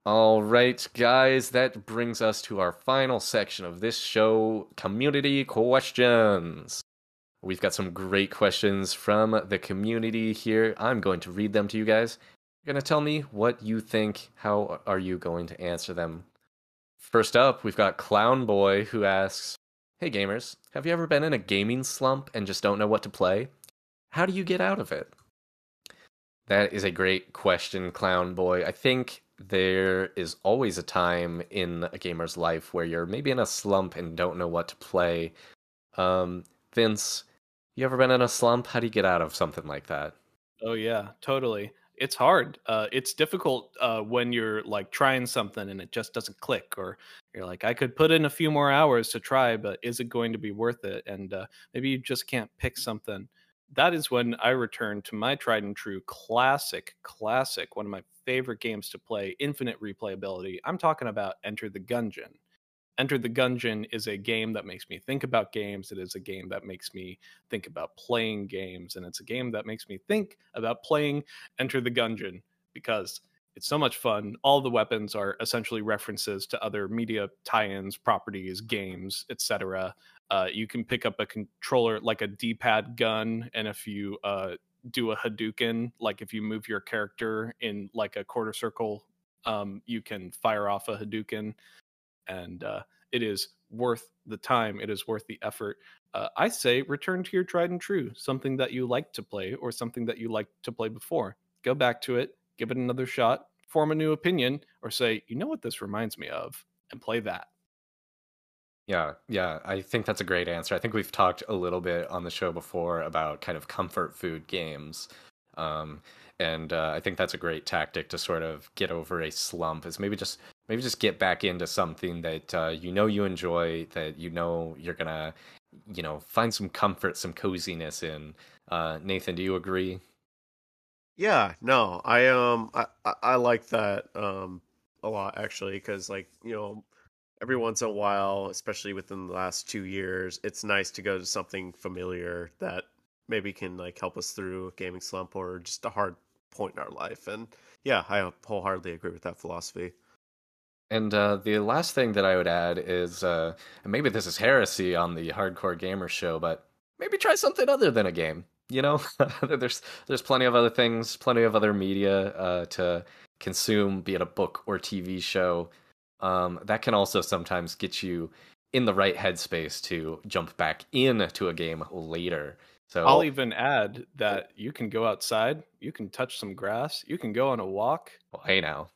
All right, guys, that brings us to our final section of this show community questions. We've got some great questions from the community here. I'm going to read them to you guys, you're going to tell me what you think. How are you going to answer them? First up, we've got Clown Boy who asks Hey gamers, have you ever been in a gaming slump and just don't know what to play? How do you get out of it? That is a great question, Clown Boy. I think there is always a time in a gamer's life where you're maybe in a slump and don't know what to play. Um, Vince, you ever been in a slump? How do you get out of something like that? Oh yeah, totally it's hard. Uh, it's difficult uh, when you're like trying something and it just doesn't click, or you're like, I could put in a few more hours to try, but is it going to be worth it? And uh, maybe you just can't pick something. That is when I return to my tried and true classic, classic, one of my favorite games to play, infinite replayability. I'm talking about Enter the Gungeon. Enter the Gungeon is a game that makes me think about games. It is a game that makes me think about playing games. And it's a game that makes me think about playing Enter the Gungeon because it's so much fun. All the weapons are essentially references to other media tie-ins, properties, games, etc. Uh, you can pick up a controller like a D-pad gun, and if you uh, do a Hadouken, like if you move your character in like a quarter circle, um, you can fire off a Hadouken and uh, it is worth the time. It is worth the effort. Uh, I say return to your tried and true, something that you like to play or something that you like to play before. Go back to it, give it another shot, form a new opinion, or say, you know what this reminds me of, and play that. Yeah, yeah, I think that's a great answer. I think we've talked a little bit on the show before about kind of comfort food games. Um, and uh, I think that's a great tactic to sort of get over a slump is maybe just maybe just get back into something that uh, you know you enjoy that you know you're gonna you know find some comfort some coziness in uh, nathen do you agree yeah no i um i i, like that um a lot actually because like you know every once in a while, especially within the last two years, it's nice to go to something familiar that maybe can like help us through a gaming slump or just a hard point in our life. And yeah, I wholeheartedly agree with that philosophy. And uh, the last thing that I would add is, uh, and maybe this is heresy on the Hardcore Gamerz Show, but maybe try something other than a game. You know, (laughs) there's there's plenty of other things, plenty of other media uh, to consume, be it a book or TV show um, that can also sometimes get you in the right headspace to jump back into a game later. So I'll even add that you can go outside, you can touch some grass, you can go on a walk. Well, hey now.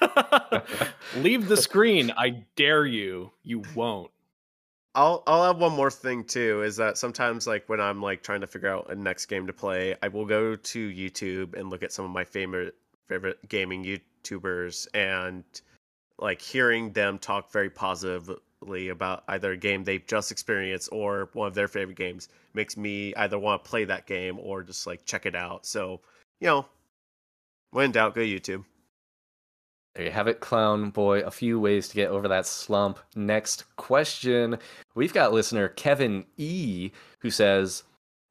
(laughs) (laughs) Leave the screen. I dare you. You won't. I'll I'll have one more thing too is that sometimes like when I'm like trying to figure out a next game to play, I will go to YouTube and look at some of my favorite favorite gaming YouTubers and like hearing them talk very positively about either a game they've just experienced or one of their favorite games makes me either want to play that game or just like check it out. So, you know, when in doubt, go YouTube. There you have it, Clown Boy. A few ways to get over that slump. Next question. We've got listener Kevin E, who says,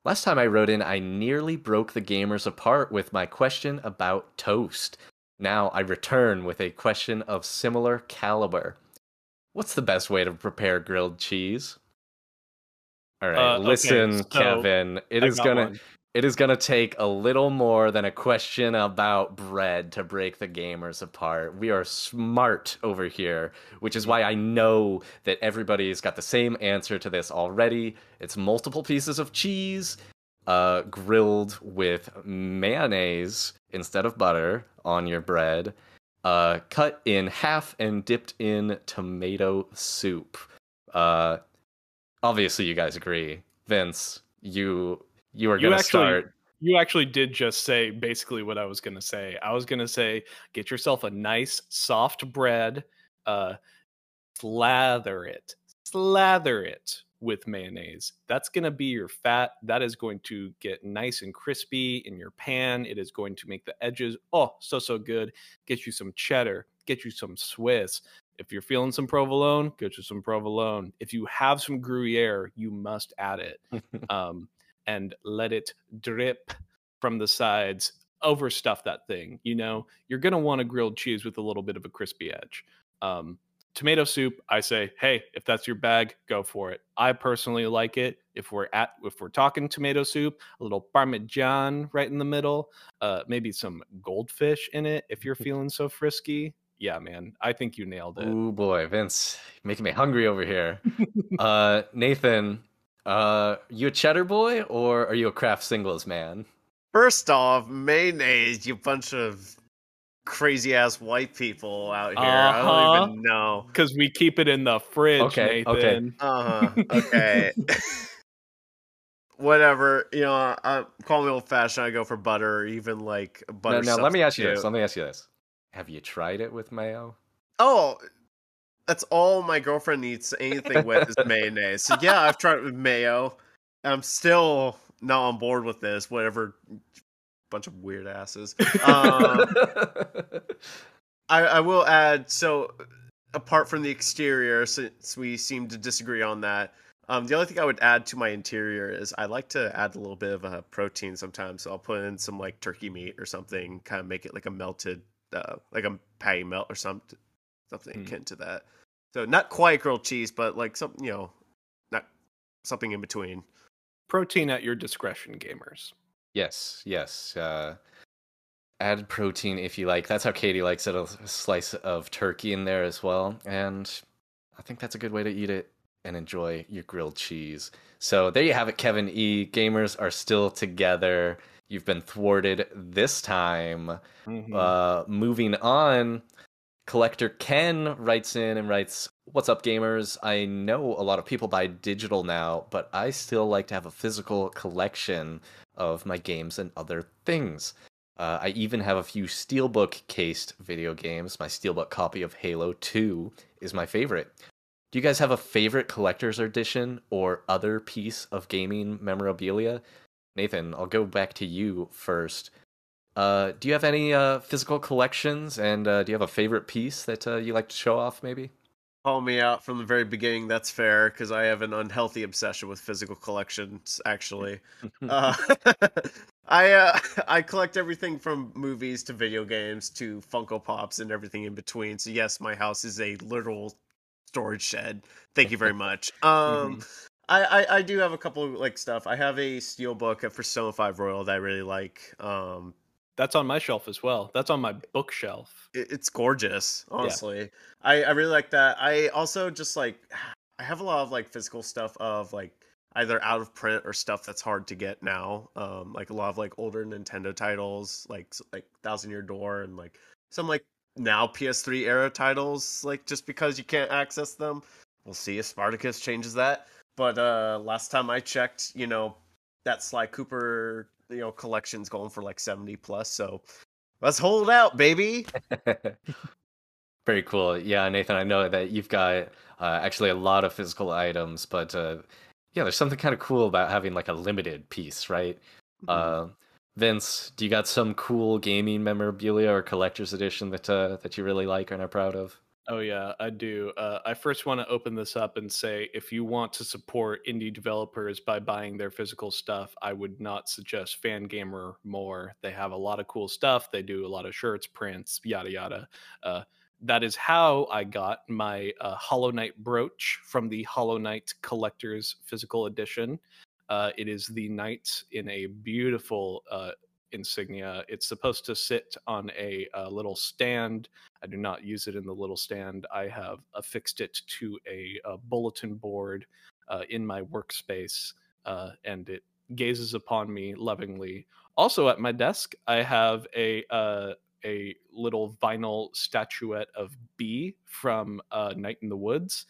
Last time I wrote in, I nearly broke the gamers apart with my question about toast. Now I return with a question of similar caliber. What's the best way to prepare grilled cheese? All right, uh, listen, so Kevin. It is gonna one. It is gonna take a little more than a question about bread to break the gamers apart. We are smart over here, which is why I know that everybody's got the same answer to this already. It's multiple pieces of cheese, uh, grilled with mayonnaise instead of butter on your bread, uh, cut in half and dipped in tomato soup. Uh, obviously, you guys agree. Vince, you you are going to start. You actually did just say basically what I was going to say. I was going to say, get yourself a nice soft bread, uh, slather it, slather it with mayonnaise. That's going to be your fat. That is going to get nice and crispy in your pan. It is going to make the edges, oh, so, so good. Get you some cheddar, get you some Swiss. If you're feeling some provolone, get you some provolone. If you have some Gruyere, you must add it (laughs) um, and let it drip from the sides. Overstuff that thing. You know, you're going to want a grilled cheese with a little bit of a crispy edge. Um, tomato soup i say hey if that's your bag go for it i personally like it if we're at if we're talking tomato soup a little parmesan right in the middle uh maybe some goldfish in it if you're (laughs) feeling so frisky yeah man i think you nailed it oh boy vince making me hungry over here (laughs) uh nathen uh you a cheddar boy or are you a Kraft Singles man first off mayonnaise you bunch of crazy ass white people out here. Uh-huh. I don't uh-huh. even know because we keep it in the fridge. Okay, Nathen. okay, uh huh. (laughs) Okay. Whatever, you know, I, call me old fashioned. I go for butter, or even like butter. Now, now let me ask you this. Let me ask you this: Have you tried it with mayo? Oh, that's all my girlfriend needs anything with is (laughs) mayonnaise. So yeah, I've tried it with mayo. I'm still not on board with this. Whatever bunch of weird asses. Um, I, I will add so apart from the exterior, since we seem to disagree on that, um, the only thing I would add to my interior is I like to add a little bit of a protein sometimes. So I'll put in some like turkey meat or something, kind of make it like a melted, uh, like a patty melt or something, something mm. akin to that. So not quite grilled cheese, but like something you know, not something in between. Protein at your discretion, gamers. Yes, yes. Uh, add protein if you like. That's how Katie likes it. A slice of turkey in there as well. And I think that's a good way to eat it and enjoy your grilled cheese. So there you have it, Kevin E. Gamers are still together. You've been thwarted this time. Mhm. Uh, moving on, collector Ken writes in and writes, "What's up, gamers? I know a lot of people buy digital now, but I still like to have a physical collection of my games and other things. Uh, I even have a few steelbook cased video games. My steelbook copy of Halo 2 is my favorite. Do you guys have a favorite collector's edition or other piece of gaming memorabilia? Nathen, I'll go back to you first. Uh, do you have any uh, physical collections, and uh, do you have a favorite piece that uh, you like to show off? Maybe. Call me out from the very beginning. That's fair because I have an unhealthy obsession with physical collections. Actually, (laughs) uh, (laughs) I uh, (laughs) I collect everything from movies to video games to Funko Pops and everything in between. So yes, my house is a literal storage shed. Thank you very much. Um, I, I I do have a couple of like stuff. I have a steelbook for Persona Five Royal that I really like. Um, That's on my shelf as well. That's on my bookshelf. it's gorgeous honestly. I, I really like that. I also just like (sighs) i have a lot of like physical stuff of like either out of print or stuff that's hard to get now um like a lot of like older nintendo titles like like thousand year door and like some like now ps3 era titles like just because you can't access them. We'll see if spartacus changes that. But uh last time i checked you know that sly cooper you know collection's going for like 70 plus so let's hold out baby (laughs) Very cool. Yeah, Nathen, I know that you've got uh, actually a lot of physical items, but uh, yeah, there's something kind of cool about having like a limited piece, right? Uh, Vince, do you got some cool gaming memorabilia or collector's edition that uh, that you really like and are proud of? Oh yeah, I do. Uh, I first want to open this up and say, if you want to support indie developers by buying their physical stuff, I would not suggest Fangamer more. They have a lot of cool stuff. They do a lot of shirts, prints, yada yada. Uh, that is how I got my uh, Hollow Knight brooch from the Hollow Knight Collector's Physical Edition. Uh, it is the knight in a beautiful uh, insignia. It's supposed to sit on a, uh little stand. I do not use it in the little stand. I have affixed it to a, a bulletin board uh, in my workspace, uh, and it gazes upon me lovingly. Also, at my desk, I have a uh, a little vinyl statuette of Bea from uh, Night in the Woods,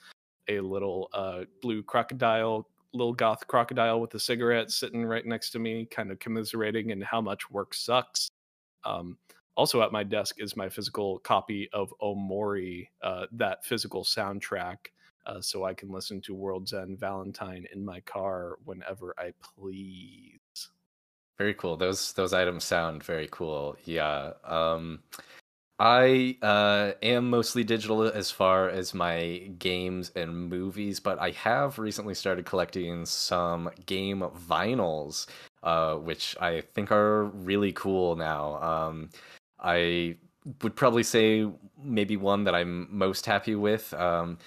a little uh, blue crocodile, little goth crocodile with a cigarette sitting right next to me, kind of commiserating in how much work sucks. Um, also at my desk is my physical copy of Omori, uh, that physical soundtrack, uh, so I can listen to World's End Valentine in my car whenever I please. Very cool. Those those items sound very cool. Yeah. Um I uh am mostly digital as far as my games and movies, but I have recently started collecting some game vinyls uh which I think are really cool now. Um I would probably say maybe one that I'm most happy with um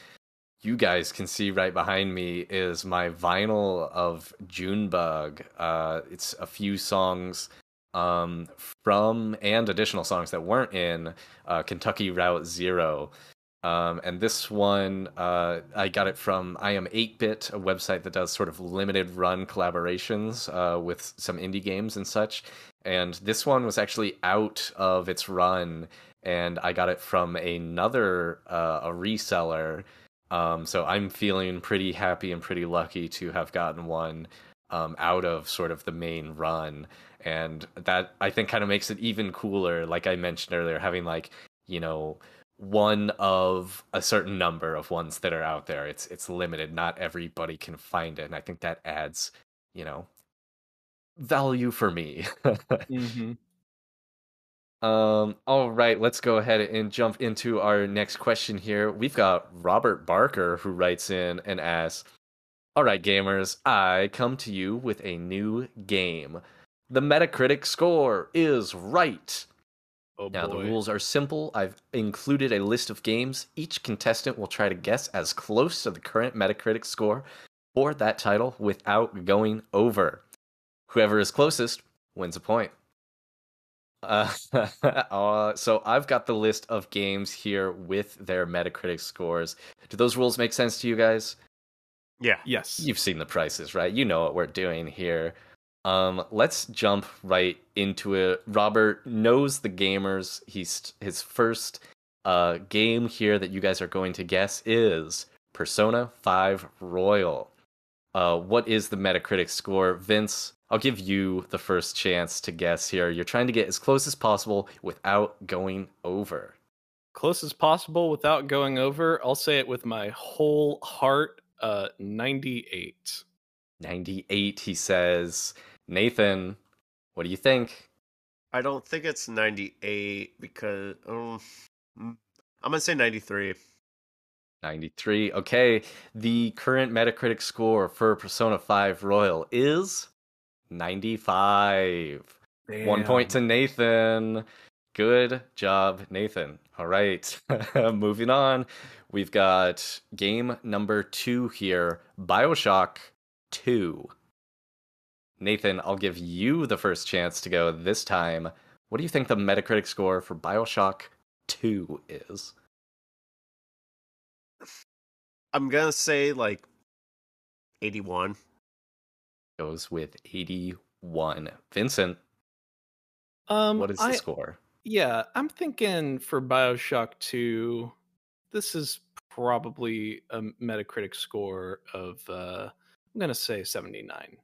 you guys can see right behind me is my vinyl of Junebug. Uh, it's a few songs um, from and additional songs that weren't in uh, Kentucky Route Zero. Um, and this one, uh, I got it from I Am 8-Bit, a website that does sort of limited run collaborations uh, with some indie games and such. And this one was actually out of its run, and I got it from another uh, a reseller. Um, so I'm feeling pretty happy and pretty lucky to have gotten one um, out of sort of the main run, and that I think kind of makes it even cooler. Like I mentioned earlier, having like you know one of a certain number of ones that are out there. It's it's limited. Not everybody can find it, and I think that adds you know value for me. Mm-hmm. (laughs) Um, all right, let's go ahead and jump into our next question here. We've got Robert Barker who writes in and asks, All right, gamers, I come to you with a new game. The Metacritic score is right. Oh Now, boy. the rules are simple. I've included a list of games. Each contestant will try to guess as close to the current Metacritic score for that title without going over. Whoever is closest wins a point. Uh, (laughs) uh, so I've got the list of games here with their Metacritic scores. Do those rules make sense to you guys? Yeah. Yes. You've seen the prices, right? You know what we're doing here. Um, let's jump right into it. Robert knows the gamers. He's his first uh, game here that you guys are going to guess is Persona 5 Royal. Uh, what is the Metacritic score? Vince, I'll give you the first chance to guess here. You're trying to get as close as possible without going over. Close as possible without going over. I'll say it with my whole heart. Uh, 98. 98, he says. Nathen, what do you think? I don't think it's 98 because um, I'm gonna say 93. 93. Okay, the current Metacritic score for Persona 5 Royal is 95. One point to Nathen. Good job, Nathen. All right, (laughs) moving on. We've got game number two here Bioshock 2. Nathen, I'll give you the first chance to go this time. What do you think the Metacritic score for Bioshock 2 is? I'm gonna say like 81. Goes with 81. Vincent, Um, what is the I, score? Yeah, I'm thinking for Bioshock 2, this is probably a Metacritic score of, uh, I'm going to say 79.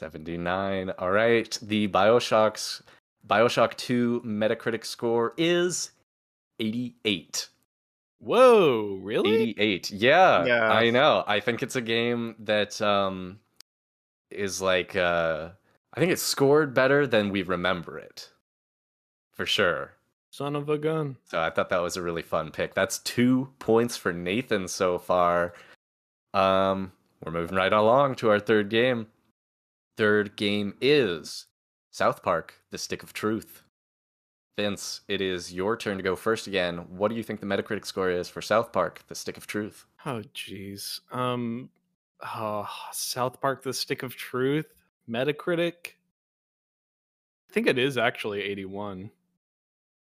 79. All right. The BioShock's BioShock 2 Metacritic score is 88. Whoa, really? 88. Yeah, Yeah. I know. I think it's a game that um is like uh I think it's scored better than we remember it. For sure. Son of a gun. So I thought that was a really fun pick. That's 2 points for Nathen so far. Um we're moving right along to our third game. Third game is South Park: The Stick of Truth. Vince, it is your turn to go first again. What do you think the Metacritic score is for South Park: The Stick of Truth? Oh, jeez. Um, oh, South Park: The Stick of Truth, Metacritic. I think it is actually 81.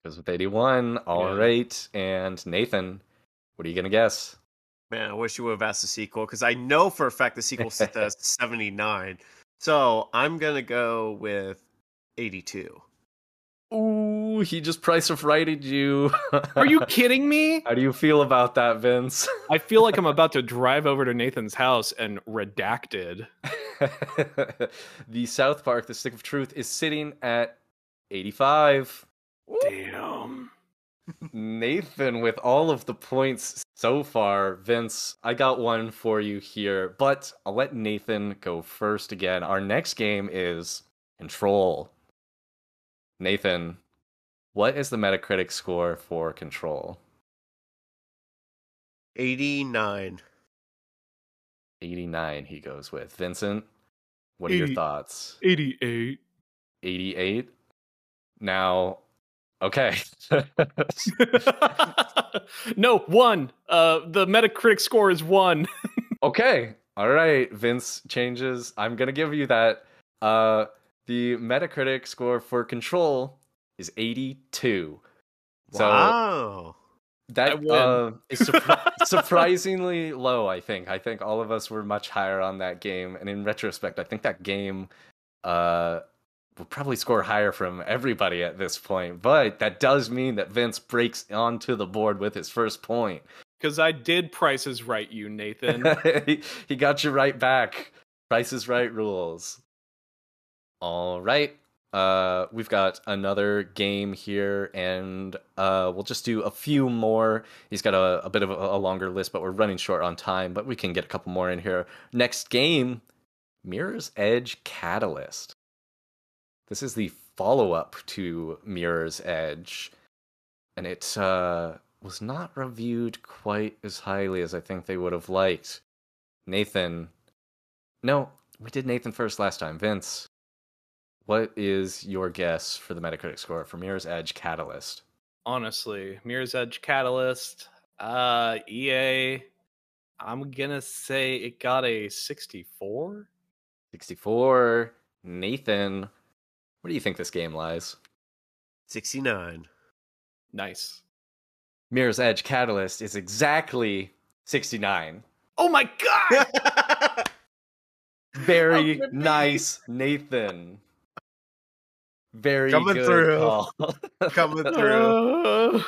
Goes with 81. All Yeah. right. And Nathen, what are you going to guess? Man, I wish you would have asked the sequel because I know for a fact the sequel says (laughs) 79. So I'm gonna go with 82. Ooh, he just price of righted you. Are you (laughs) kidding me? How do you feel about that, Vince? (laughs) I feel like I'm about to drive over to Nathen's house and redacted. (laughs) the South Park: The Stick of Truth is sitting at 85. Damn. Nathen with all of the points so far. Vince, I got one for you here, but I'll let Nathen go first again. Our next game is Control. Nathen, what is the Metacritic score for Control? 89. 89 he goes with. Vincent, what are your thoughts? 88. 88? Now, okay. (laughs) no, one. Uh, the Metacritic score is one. (laughs) Okay. All right. Vince changes. I'm going to give you that. Uh the Metacritic score for Control is 82. Wow. I that win. uh, is surpri- (laughs) surprisingly low, I think. I think all of us were much higher on that game and in retrospect, I think that game uh will probably score higher from everybody at this point. But that does mean that Vince breaks onto the board with his first point. Because I did prices right, you, Nathen. (laughs) he, he got you right back. Prices right rules. All right. Uh, we've got another game here, and uh, we'll just do a few more. He's got a, a bit of a, a longer list, but we're running short on time. But we can get a couple more in here. Next game, Mirror's Edge Catalyst. This is the follow up to Mirror's Edge, and it uh, was not reviewed quite as highly as I think they would have liked. Nathen, no, we did Nathen first last time. Vince, what is your guess for the Metacritic score for Mirror's Edge Catalyst? Honestly, Mirror's Edge Catalyst, uh, EA, I'm gonna say it got a 64. 64. Nathen, where do you think this game lies? 69. Nice. Mirror's Edge Catalyst is exactly 69. Oh my god! (laughs) Very could it be? nice, Nathen. Very Coming good through. call. (laughs) Coming (laughs) through.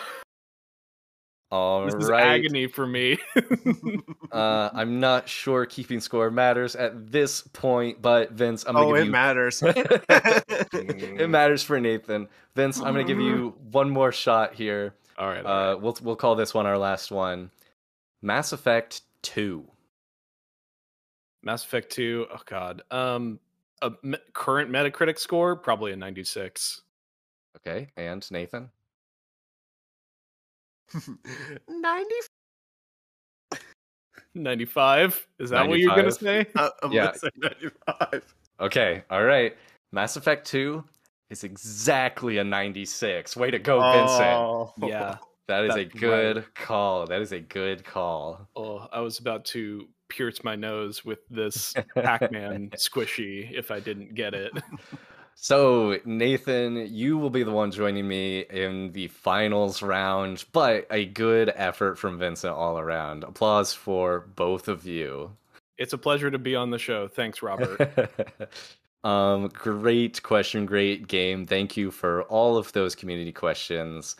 All this is right. agony for me. (laughs) Uh, I'm not sure keeping score matters at this point, but Vince, I'm gonna oh, give it you. matters. (laughs) it (laughs) matters for Nathen. Vince, I'm gonna give you one more shot here. all right. all Uh, we'll we'll call this one our last one. Mass Effect Two. Mass Effect 2. Oh god. Um a me- current Metacritic score probably a 96. Okay, and Nathen. 90. 95. Is that what you're going to say? Uh, I'm Yeah. gonna say 95. Okay, all right. Mass Effect Two is exactly a 96. Way to go, Vincent. Oh. Yeah. That is a good right. call. That is a good call. Oh, I was about to pierce my nose with this Pac-Man (laughs) squishy if I didn't get it. (laughs) So, Nathen, you will be the one joining me in the finals round, but a good effort from Vincent all around. Applause for both of you. It's a pleasure to be on the show. Thanks, Robert. (laughs) um, great question, great game. Thank you for all of those community questions.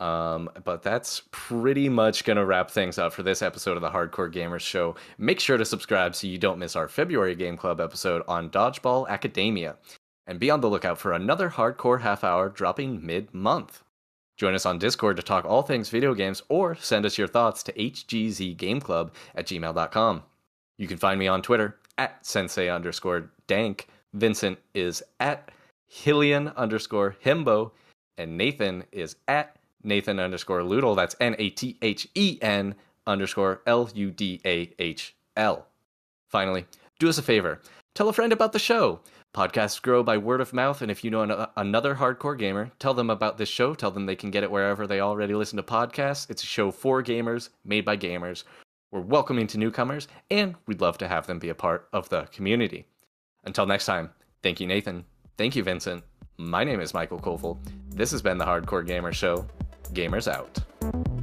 Um, but that's pretty much gonna wrap things up for this episode of the Hardcore Gamerz Show. Make sure to subscribe so you don't miss our February Game Club episode on Dodgeball Academia. And be on the lookout for another hardcore half hour dropping mid month. Join us on Discord to talk all things video games or send us your thoughts to hgzgameclub at gmail.com. You can find me on Twitter at sensei underscore dank. Vincent is at hylian underscore himbo. And Nathen is at nathen underscore ludahl. That's N A T H E N underscore L U D A H L. Finally, do us a favor tell a friend about the show. Podcasts grow by word of mouth, and if you know an- another hardcore gamer, tell them about this show. Tell them they can get it wherever they already listen to podcasts. It's a show for gamers, made by gamers. We're welcoming to newcomers, and we'd love to have them be a part of the community. Until next time, thank you, Nathen. Thank you, Vincent. My name is Michael Koval. This has been the Hardcore Gamer Show. Gamers out.